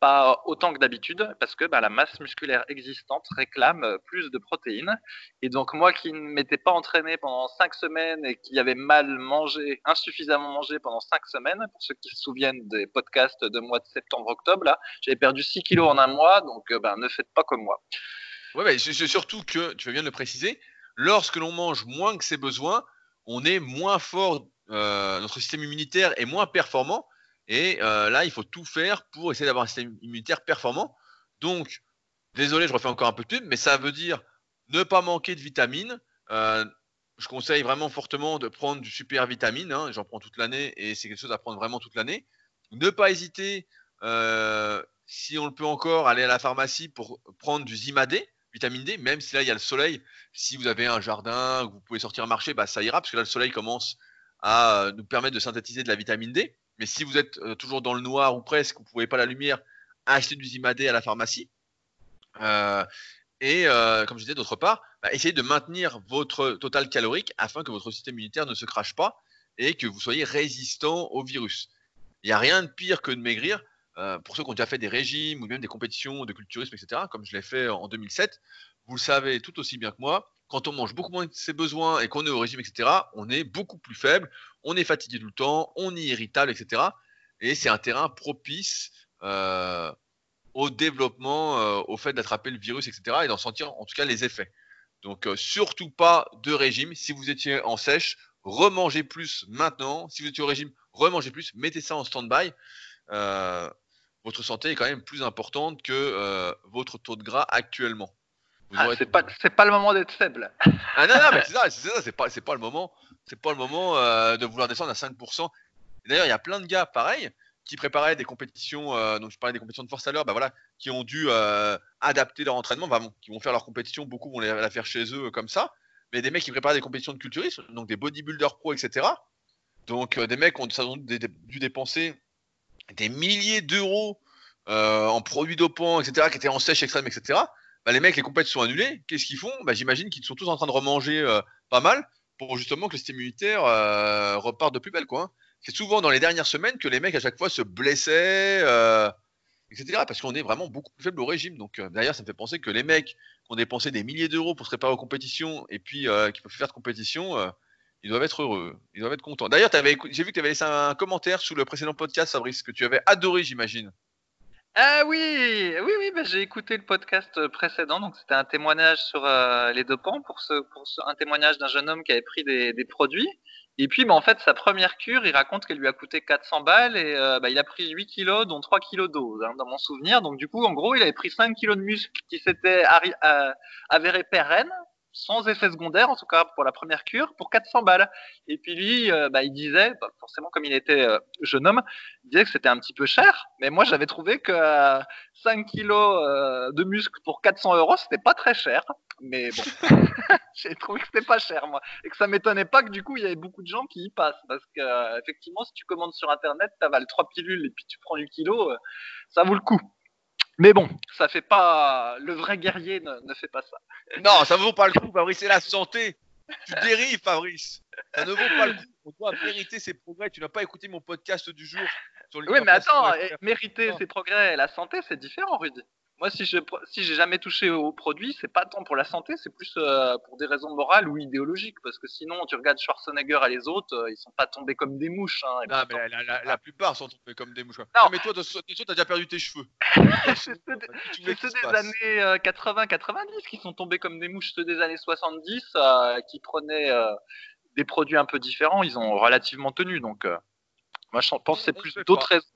pas autant que d'habitude, parce que bah, la masse musculaire existante réclame plus de protéines. Et donc moi qui ne m'étais pas entraîné pendant 5 semaines et qui avait mal mangé, insuffisamment mangé pendant 5 semaines, pour ceux qui se souviennent des podcasts de mois de septembre-octobre, j'avais perdu 6 kilos en un mois, donc ben, ne faites pas comme moi. Ouais, c'est surtout que, tu viens de le préciser, lorsque l'on mange moins que ses besoins, on est moins fort, euh, notre système immunitaire est moins performant. Et euh, là, il faut tout faire pour essayer d'avoir un système immunitaire performant. Donc, désolé, je refais encore un peu de pub, mais ça veut dire ne pas manquer de vitamines. Euh, je conseille vraiment fortement de prendre du super vitamine. Hein, J'en prends toute l'année et c'est quelque chose à prendre vraiment toute l'année. Ne pas hésiter, si on le peut encore, aller à la pharmacie pour prendre du Zimadé vitamine D, même si là il y a le soleil, si vous avez un jardin, vous pouvez sortir marcher, bah, ça ira, parce que là le soleil commence à euh, nous permettre de synthétiser de la vitamine D. Mais si vous êtes euh, toujours dans le noir ou presque, vous ne pouvez pas la lumière, achetez du Zimadé à la pharmacie. Euh, et comme je disais, d'autre part, bah, essayez de maintenir votre total calorique afin que votre système immunitaire ne se crache pas et que vous soyez résistant au virus. Il n'y a rien de pire que de maigrir. Euh, pour ceux qui ont déjà fait des régimes ou même des compétitions de culturisme, etc., comme je l'ai fait en 2007, vous le savez tout aussi bien que moi, quand on mange beaucoup moins de ses besoins et qu'on est au régime, etc., on est beaucoup plus faible, on est fatigué tout le temps, on est irritable, etc. Et c'est un terrain propice euh, au développement, euh, au fait d'attraper le virus, etc., et d'en sentir en tout cas les effets. Donc surtout pas de régime. Si vous étiez en sèche, remangez plus maintenant. Si vous étiez au régime, remangez plus. Mettez ça en stand-by votre santé est quand même plus importante que euh, votre taux de gras actuellement. Ah, c'est pas le moment d'être faible. Ah non non mais c'est ça c'est ça c'est pas le moment c'est pas le moment euh, de vouloir descendre à 5%. D'ailleurs il y a plein de gars pareil qui préparaient des compétitions euh, donc je parlais des compétitions de force à l'heure bah voilà qui ont dû adapter leur entraînement bah, qui vont faire leur compétition beaucoup vont la faire chez eux comme ça mais des mecs qui préparent des compétitions de culturisme donc des bodybuilders pro etc. Donc des mecs ont dû dépenser des milliers d'euros euh, en produits dopants, etc., qui étaient en sèche extrême, etc., bah, les mecs, les compétitions sont annulées. Qu'est-ce qu'ils font? Bah, J'imagine qu'ils sont tous en train de remanger euh, pas mal pour justement que le système immunitaire euh, reparte de plus belle. Hein. C'est souvent dans les dernières semaines que les mecs à chaque fois se blessaient, etc., parce qu'on est vraiment beaucoup plus faible au régime. Donc d'ailleurs, ça me fait penser que les mecs qui ont dépensé des milliers d'euros pour se préparer aux compétitions et puis qui peuvent faire de compétition, ils doivent être heureux, ils doivent être contents. D'ailleurs, j'ai vu que tu avais laissé un commentaire sous le précédent podcast, Fabrice, que tu avais adoré, j'imagine. Ah oui, oui, oui, bah, j'ai écouté le podcast précédent, donc c'était un témoignage sur euh, les dopants, pour, ce, pour un témoignage d'un jeune homme qui avait pris des, produits. Et puis, bah, en fait, sa première cure, il raconte qu'elle lui a coûté 400 balles et euh, bah, il a pris 8 kilos, dont 3 kilos d'eau, hein, dans mon souvenir. Donc, du coup, en gros, il avait pris 5 kilos de muscle qui s'étaient euh, avérés pérennes sans effet secondaire, en tout cas pour la première cure, pour 400 balles. Et puis lui, euh, bah, il disait, bah, forcément comme il était euh, jeune homme, il disait que c'était un petit peu cher, mais moi j'avais trouvé que 5 kilos euh, de muscle pour 400 euros, c'était pas très cher. Mais bon, j'ai trouvé que c'était pas cher moi, et que ça m'étonnait pas que du coup il y avait beaucoup de gens qui y passent, parce que effectivement si tu commandes sur internet, tu avales trois pilules et puis tu prends du kilo, ça vaut le coup. Mais bon, ça fait pas. Le vrai guerrier ne, ne fait pas ça. Non, ça ne vaut pas le coup, Fabrice, c'est la santé. Tu dérives, Fabrice. Ça ne vaut pas le coup. On doit mériter ses progrès. Tu n'as pas écouté mon podcast du jour. Sur Oui, mais attends, mériter ses progrès et la santé, c'est différent, Rudy. Moi, si je si j'ai jamais touché au produit, c'est pas tant pour la santé, c'est plus euh, pour des raisons morales ou idéologiques, parce que sinon, tu regardes Schwarzenegger et les autres, euh, ils sont pas tombés comme des mouches. Hein, Non, mais la, la- la plupart sont tombés comme des mouches. Non. Non, mais toi, façon, t'as déjà perdu tes cheveux. c'est ceux des- tu c'est ceux années 80-90 qui sont tombés comme des mouches, ceux des années 70 euh, qui prenaient euh, des produits un peu différents, ils ont relativement tenu. Donc, euh, moi, je pense que c'est plus d'autres raisons.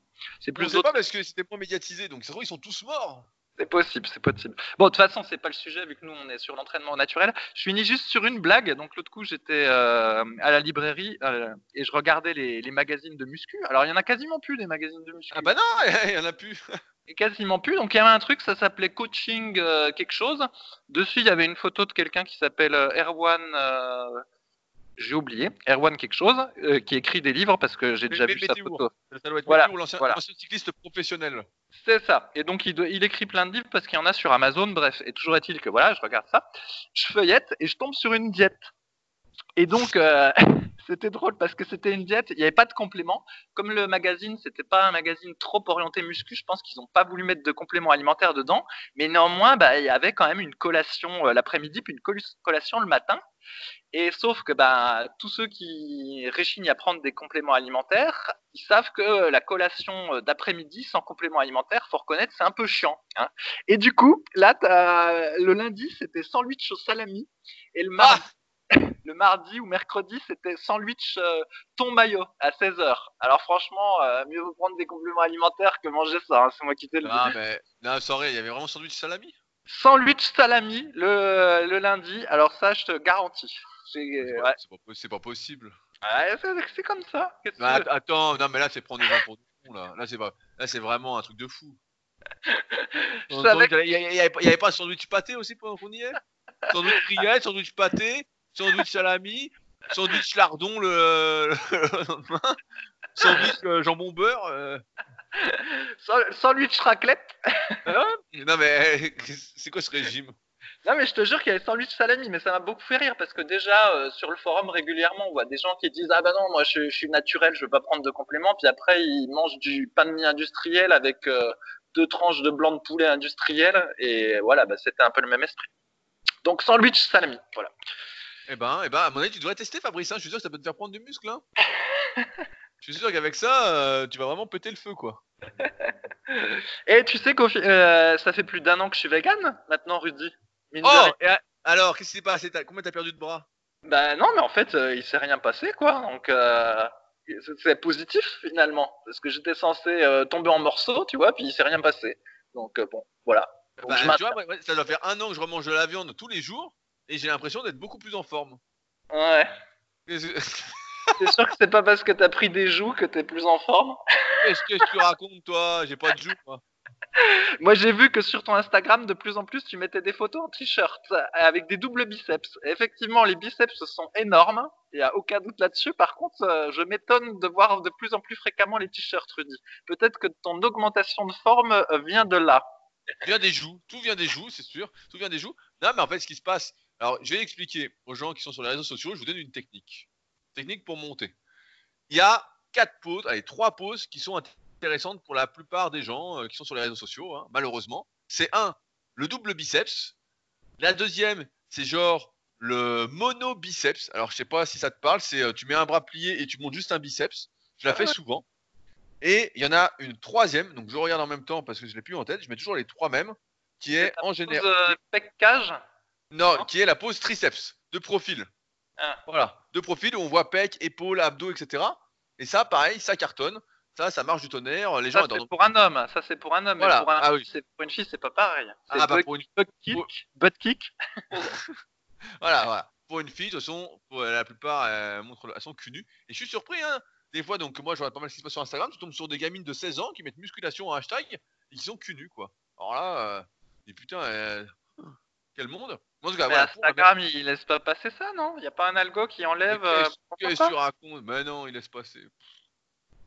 C'est plus pas parce que c'était moins médiatisé, donc se trouve, ils sont tous morts. C'est possible, c'est possible. Bon, de toute façon, c'est pas le sujet vu que nous on est sur l'entraînement naturel. Je finis juste sur une blague. Donc l'autre coup, j'étais euh, à la librairie euh, et je regardais les, les magazines de muscu. Alors il y en a quasiment plus des magazines de muscu. Ah bah non, il y en a plus. Et quasiment plus. Donc il y avait un truc, ça s'appelait coaching euh, quelque chose. Dessus, il y avait une photo de quelqu'un qui s'appelle Erwan. J'ai oublié, Erwan quelque chose, euh, qui écrit des livres parce que j'ai déjà vu sa photo. Ça doit être Voilà, l'ancien voilà. cycliste professionnel. C'est ça. Et donc il, écrit plein de livres parce qu'il y en a sur Amazon. Bref, et toujours est-il que voilà, je regarde ça, je feuillette et je tombe sur une diète. Et donc euh, c'était drôle parce que c'était une diète, il n'y avait pas de complément. Comme le magazine, c'était pas un magazine trop orienté muscu, je pense qu'ils n'ont pas voulu mettre de compléments alimentaires dedans. Mais néanmoins, bah, il y avait quand même une collation euh, l'après-midi puis une col- collation le matin. Et sauf que bah, tous ceux qui réchignent à prendre des compléments alimentaires, ils savent que la collation euh, d'après-midi sans complément alimentaire, faut reconnaître, c'est un peu chiant. Hein. Et du coup, là, le lundi, c'était sandwich au salami, et le mardi, le mardi ou mercredi, c'était sandwich euh, thon mayo à 16h. Alors franchement, euh, mieux vaut prendre des compléments alimentaires que manger ça. hein, c'est moi qui te le. Non, mais non, sorry, il y avait vraiment sandwich salami? Sandwich salami le, le lundi. Alors ça, je te garantis. C'est ouais. pas- c'est pas, possible. Ouais, c'est- comme ça. Que att- attends, non, mais là, c'est prendre des gens pour là. Là, c'est pas, vraiment un truc de fou. Il savais y, avait- pas- pas sandwich pâté aussi pendant qu'on y est? Sandwich frillette, sandwich pâté, sandwich salami, sandwich lardon le, le lendemain, sandwich euh, jambon beurre. euh. Sa- Sandwich raclette. Non mais c'est quoi ce régime? Non mais je te jure qu'il y avait sandwich salami, mais ça m'a beaucoup fait rire parce que déjà euh, sur le forum régulièrement on voit des gens qui disent ah bah non moi je, je suis naturel, je veux pas prendre de compléments, puis après ils mangent du pain de mie industriel avec euh, deux tranches de blanc de poulet industriel et voilà bah c'était un peu le même esprit. Donc sandwich salami, voilà. Eh ben, eh ben, à mon avis, tu devrais tester Fabrice. Hein. Je suis sûr que ça peut te faire prendre du muscle. Hein. Je suis sûr qu'avec ça, euh, tu vas vraiment péter le feu, quoi. Et tu sais que ça fait plus d'un an que je suis vegan maintenant Rudy? Mine Oh, rien. et a- alors, qu'est-ce qui s'est passé? T'as- Combien t'as perdu de bras? Bah non, mais en fait, euh, il s'est rien passé, quoi. Donc, euh, c'est- c'est positif, finalement. Parce que j'étais censé euh, tomber en morceaux, tu vois, puis il s'est rien passé. Donc, euh, bon, voilà. Donc, Bah, je Tu vois, ouais, ça doit faire un an que je remange de la viande tous les jours et j'ai l'impression d'être beaucoup plus en forme. Ouais. T'es sûr que c'est pas parce que t'as pris des joues que t'es plus en forme? Qu'est-ce que tu racontes, toi? J'ai pas de joues, moi. Moi, j'ai vu que sur ton Instagram, de plus en plus, tu mettais des photos en t-shirt euh, avec des doubles biceps. Effectivement, les biceps sont énormes. Il y a aucun doute là-dessus. Par contre, euh, je m'étonne de voir de plus en plus fréquemment les t-shirts, Rudy. Peut-être que ton augmentation de forme euh, vient de là. Vient des joues, tout vient des joues, c'est sûr. Tout vient des joues. Non, mais en fait, ce qui se passe. Alors, je vais expliquer aux gens qui sont sur les réseaux sociaux. Je vous donne une technique. Technique pour monter. Il y a quatre poses, allez, trois poses qui sont intéressantes pour la plupart des gens euh, qui sont sur les réseaux sociaux, hein, malheureusement. C'est un, le double biceps. La deuxième, c'est genre le mono biceps. Alors, je sais pas si ça te parle. C'est euh, tu mets un bras plié et tu montes juste un biceps. Je la fais souvent. Et il y en a une troisième, donc je regarde en même temps parce que je l'ai plus en tête. Je mets toujours les trois mêmes, qui est en général. Euh, pec cage? Non, Non. qui est la pose triceps, de profil. Ah. Voilà, de profil où on voit pec, épaules, abdos, etc. Et ça, pareil, ça cartonne. Ça, ça marche du tonnerre. Les gens Ça, adorent. c'est pour un homme. Ça, c'est pour un homme. Voilà. Mais pour, un, Ah oui. pour une fille, c'est pas pareil. C'est Ah, bah, pour une... butt kick, pour- butt kick. Voilà, voilà. Pour une fille, de toute façon, pour la plupart, elles, montrent cul nues. Et je suis surpris, hein. Des fois, donc, moi, je regarde pas mal ce qui se passe sur Instagram. Tu tombes sur des gamines de 16 ans qui mettent musculation en hashtag et qui sont cul quoi. Alors là, euh, et putain, euh, quel monde. Tout cas, Mais voilà, pour Instagram, il laisse pas passer ça, non? Il y a pas un algo qui enlève. Mais euh, qu'est-ce- que tu racontes? Mais non, il laisse passer.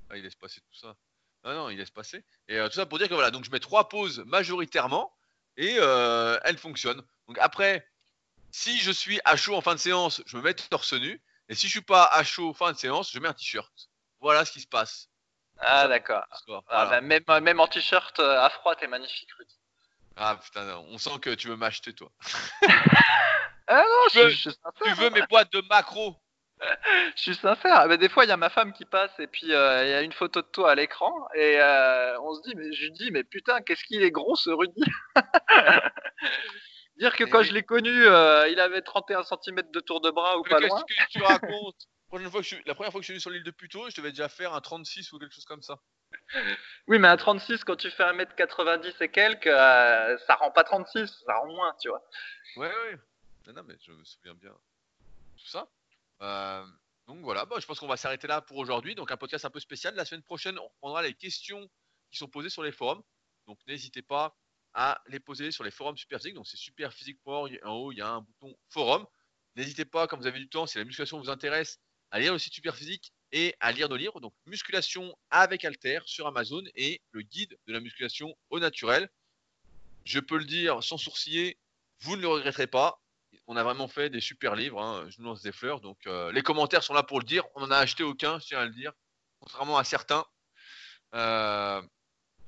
Ah, il laisse passer tout ça. Non, non, il laisse passer. Et euh, tout ça pour dire que voilà, donc je mets trois pauses majoritairement et euh, elles fonctionnent. Donc après, si je suis à chaud en fin de séance, je me mets torse nu. Et si je suis pas à chaud en fin de séance, je mets un t-shirt. Voilà ce qui se passe. Ah, d'accord. Voilà. Ah, bah, même, même en t-shirt euh, à froid, t'es magnifique, Rudy. Ah putain, on sent que tu veux m'acheter toi. Ah non, Tu veux- je, sincère. tu veux mes boîtes de macro? Je suis sincère. Bah, des fois, il y a ma femme qui passe et puis euh, il y a une photo de toi à l'écran et euh, on se dit, mais je lui dis, mais putain, qu'est-ce qu'il est gros ce Rudy? Dire que quand oui. je l'ai connu, euh, il avait 31 cm de tour de bras ou Mais pas Qu'est-ce loin. que tu racontes? Prochaine fois que je suis- La première fois que je suis venu sur l'île de Puto, je devais déjà faire un 36 ou quelque chose comme ça. Oui, mais à 36, quand tu fais 1m90 et quelques, ça rend pas 36, ça rend moins, tu vois. Ouais, ouais. Non, non, mais je me souviens bien. Tout ça. Euh, donc voilà, bah, je pense qu'on va s'arrêter là pour aujourd'hui. Donc un podcast un peu spécial. La semaine prochaine, on reprendra les questions qui sont posées sur les forums. Donc n'hésitez pas à les poser sur les forums Superphysique. Donc c'est superphysique.org. En haut, il y a un bouton forum. N'hésitez pas, quand vous avez du temps, si la musculation vous intéresse, à lire le site Superphysique et à lire nos livres. Donc musculation avec Alter sur Amazon et le guide de la musculation au naturel. Je peux le dire sans sourciller, vous ne le regretterez pas. On a vraiment fait des super livres. hein. Je nous lance des fleurs. Donc euh, les commentaires sont là pour le dire. On n'en a acheté aucun, je tiens à le dire. Contrairement à certains. Euh,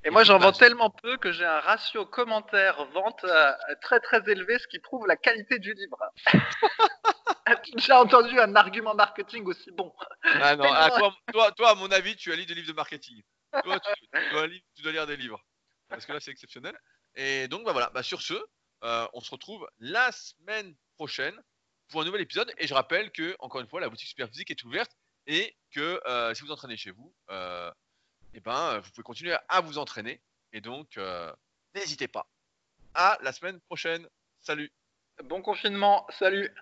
Et moi, j'en vends tellement peu que j'ai un ratio commentaire-vente euh, très très élevé, ce qui prouve la qualité du livre. Déjà entendu un argument marketing aussi bon Ah non, ah, toi, toi, toi, à mon avis, tu as lu des livres de marketing. Toi, tu, tu dois, lire, tu dois lire des livres. Parce que là, c'est exceptionnel. Et donc, bah voilà. Bah, sur ce, euh, on se retrouve la semaine prochaine pour un nouvel épisode. Et je rappelle que, encore une fois, la boutique Superphysique est ouverte et que euh, si vous entraînez chez vous, euh, eh ben, vous pouvez continuer à vous entraîner. Et donc, euh, n'hésitez pas. À la semaine prochaine. Salut. Bon confinement, salut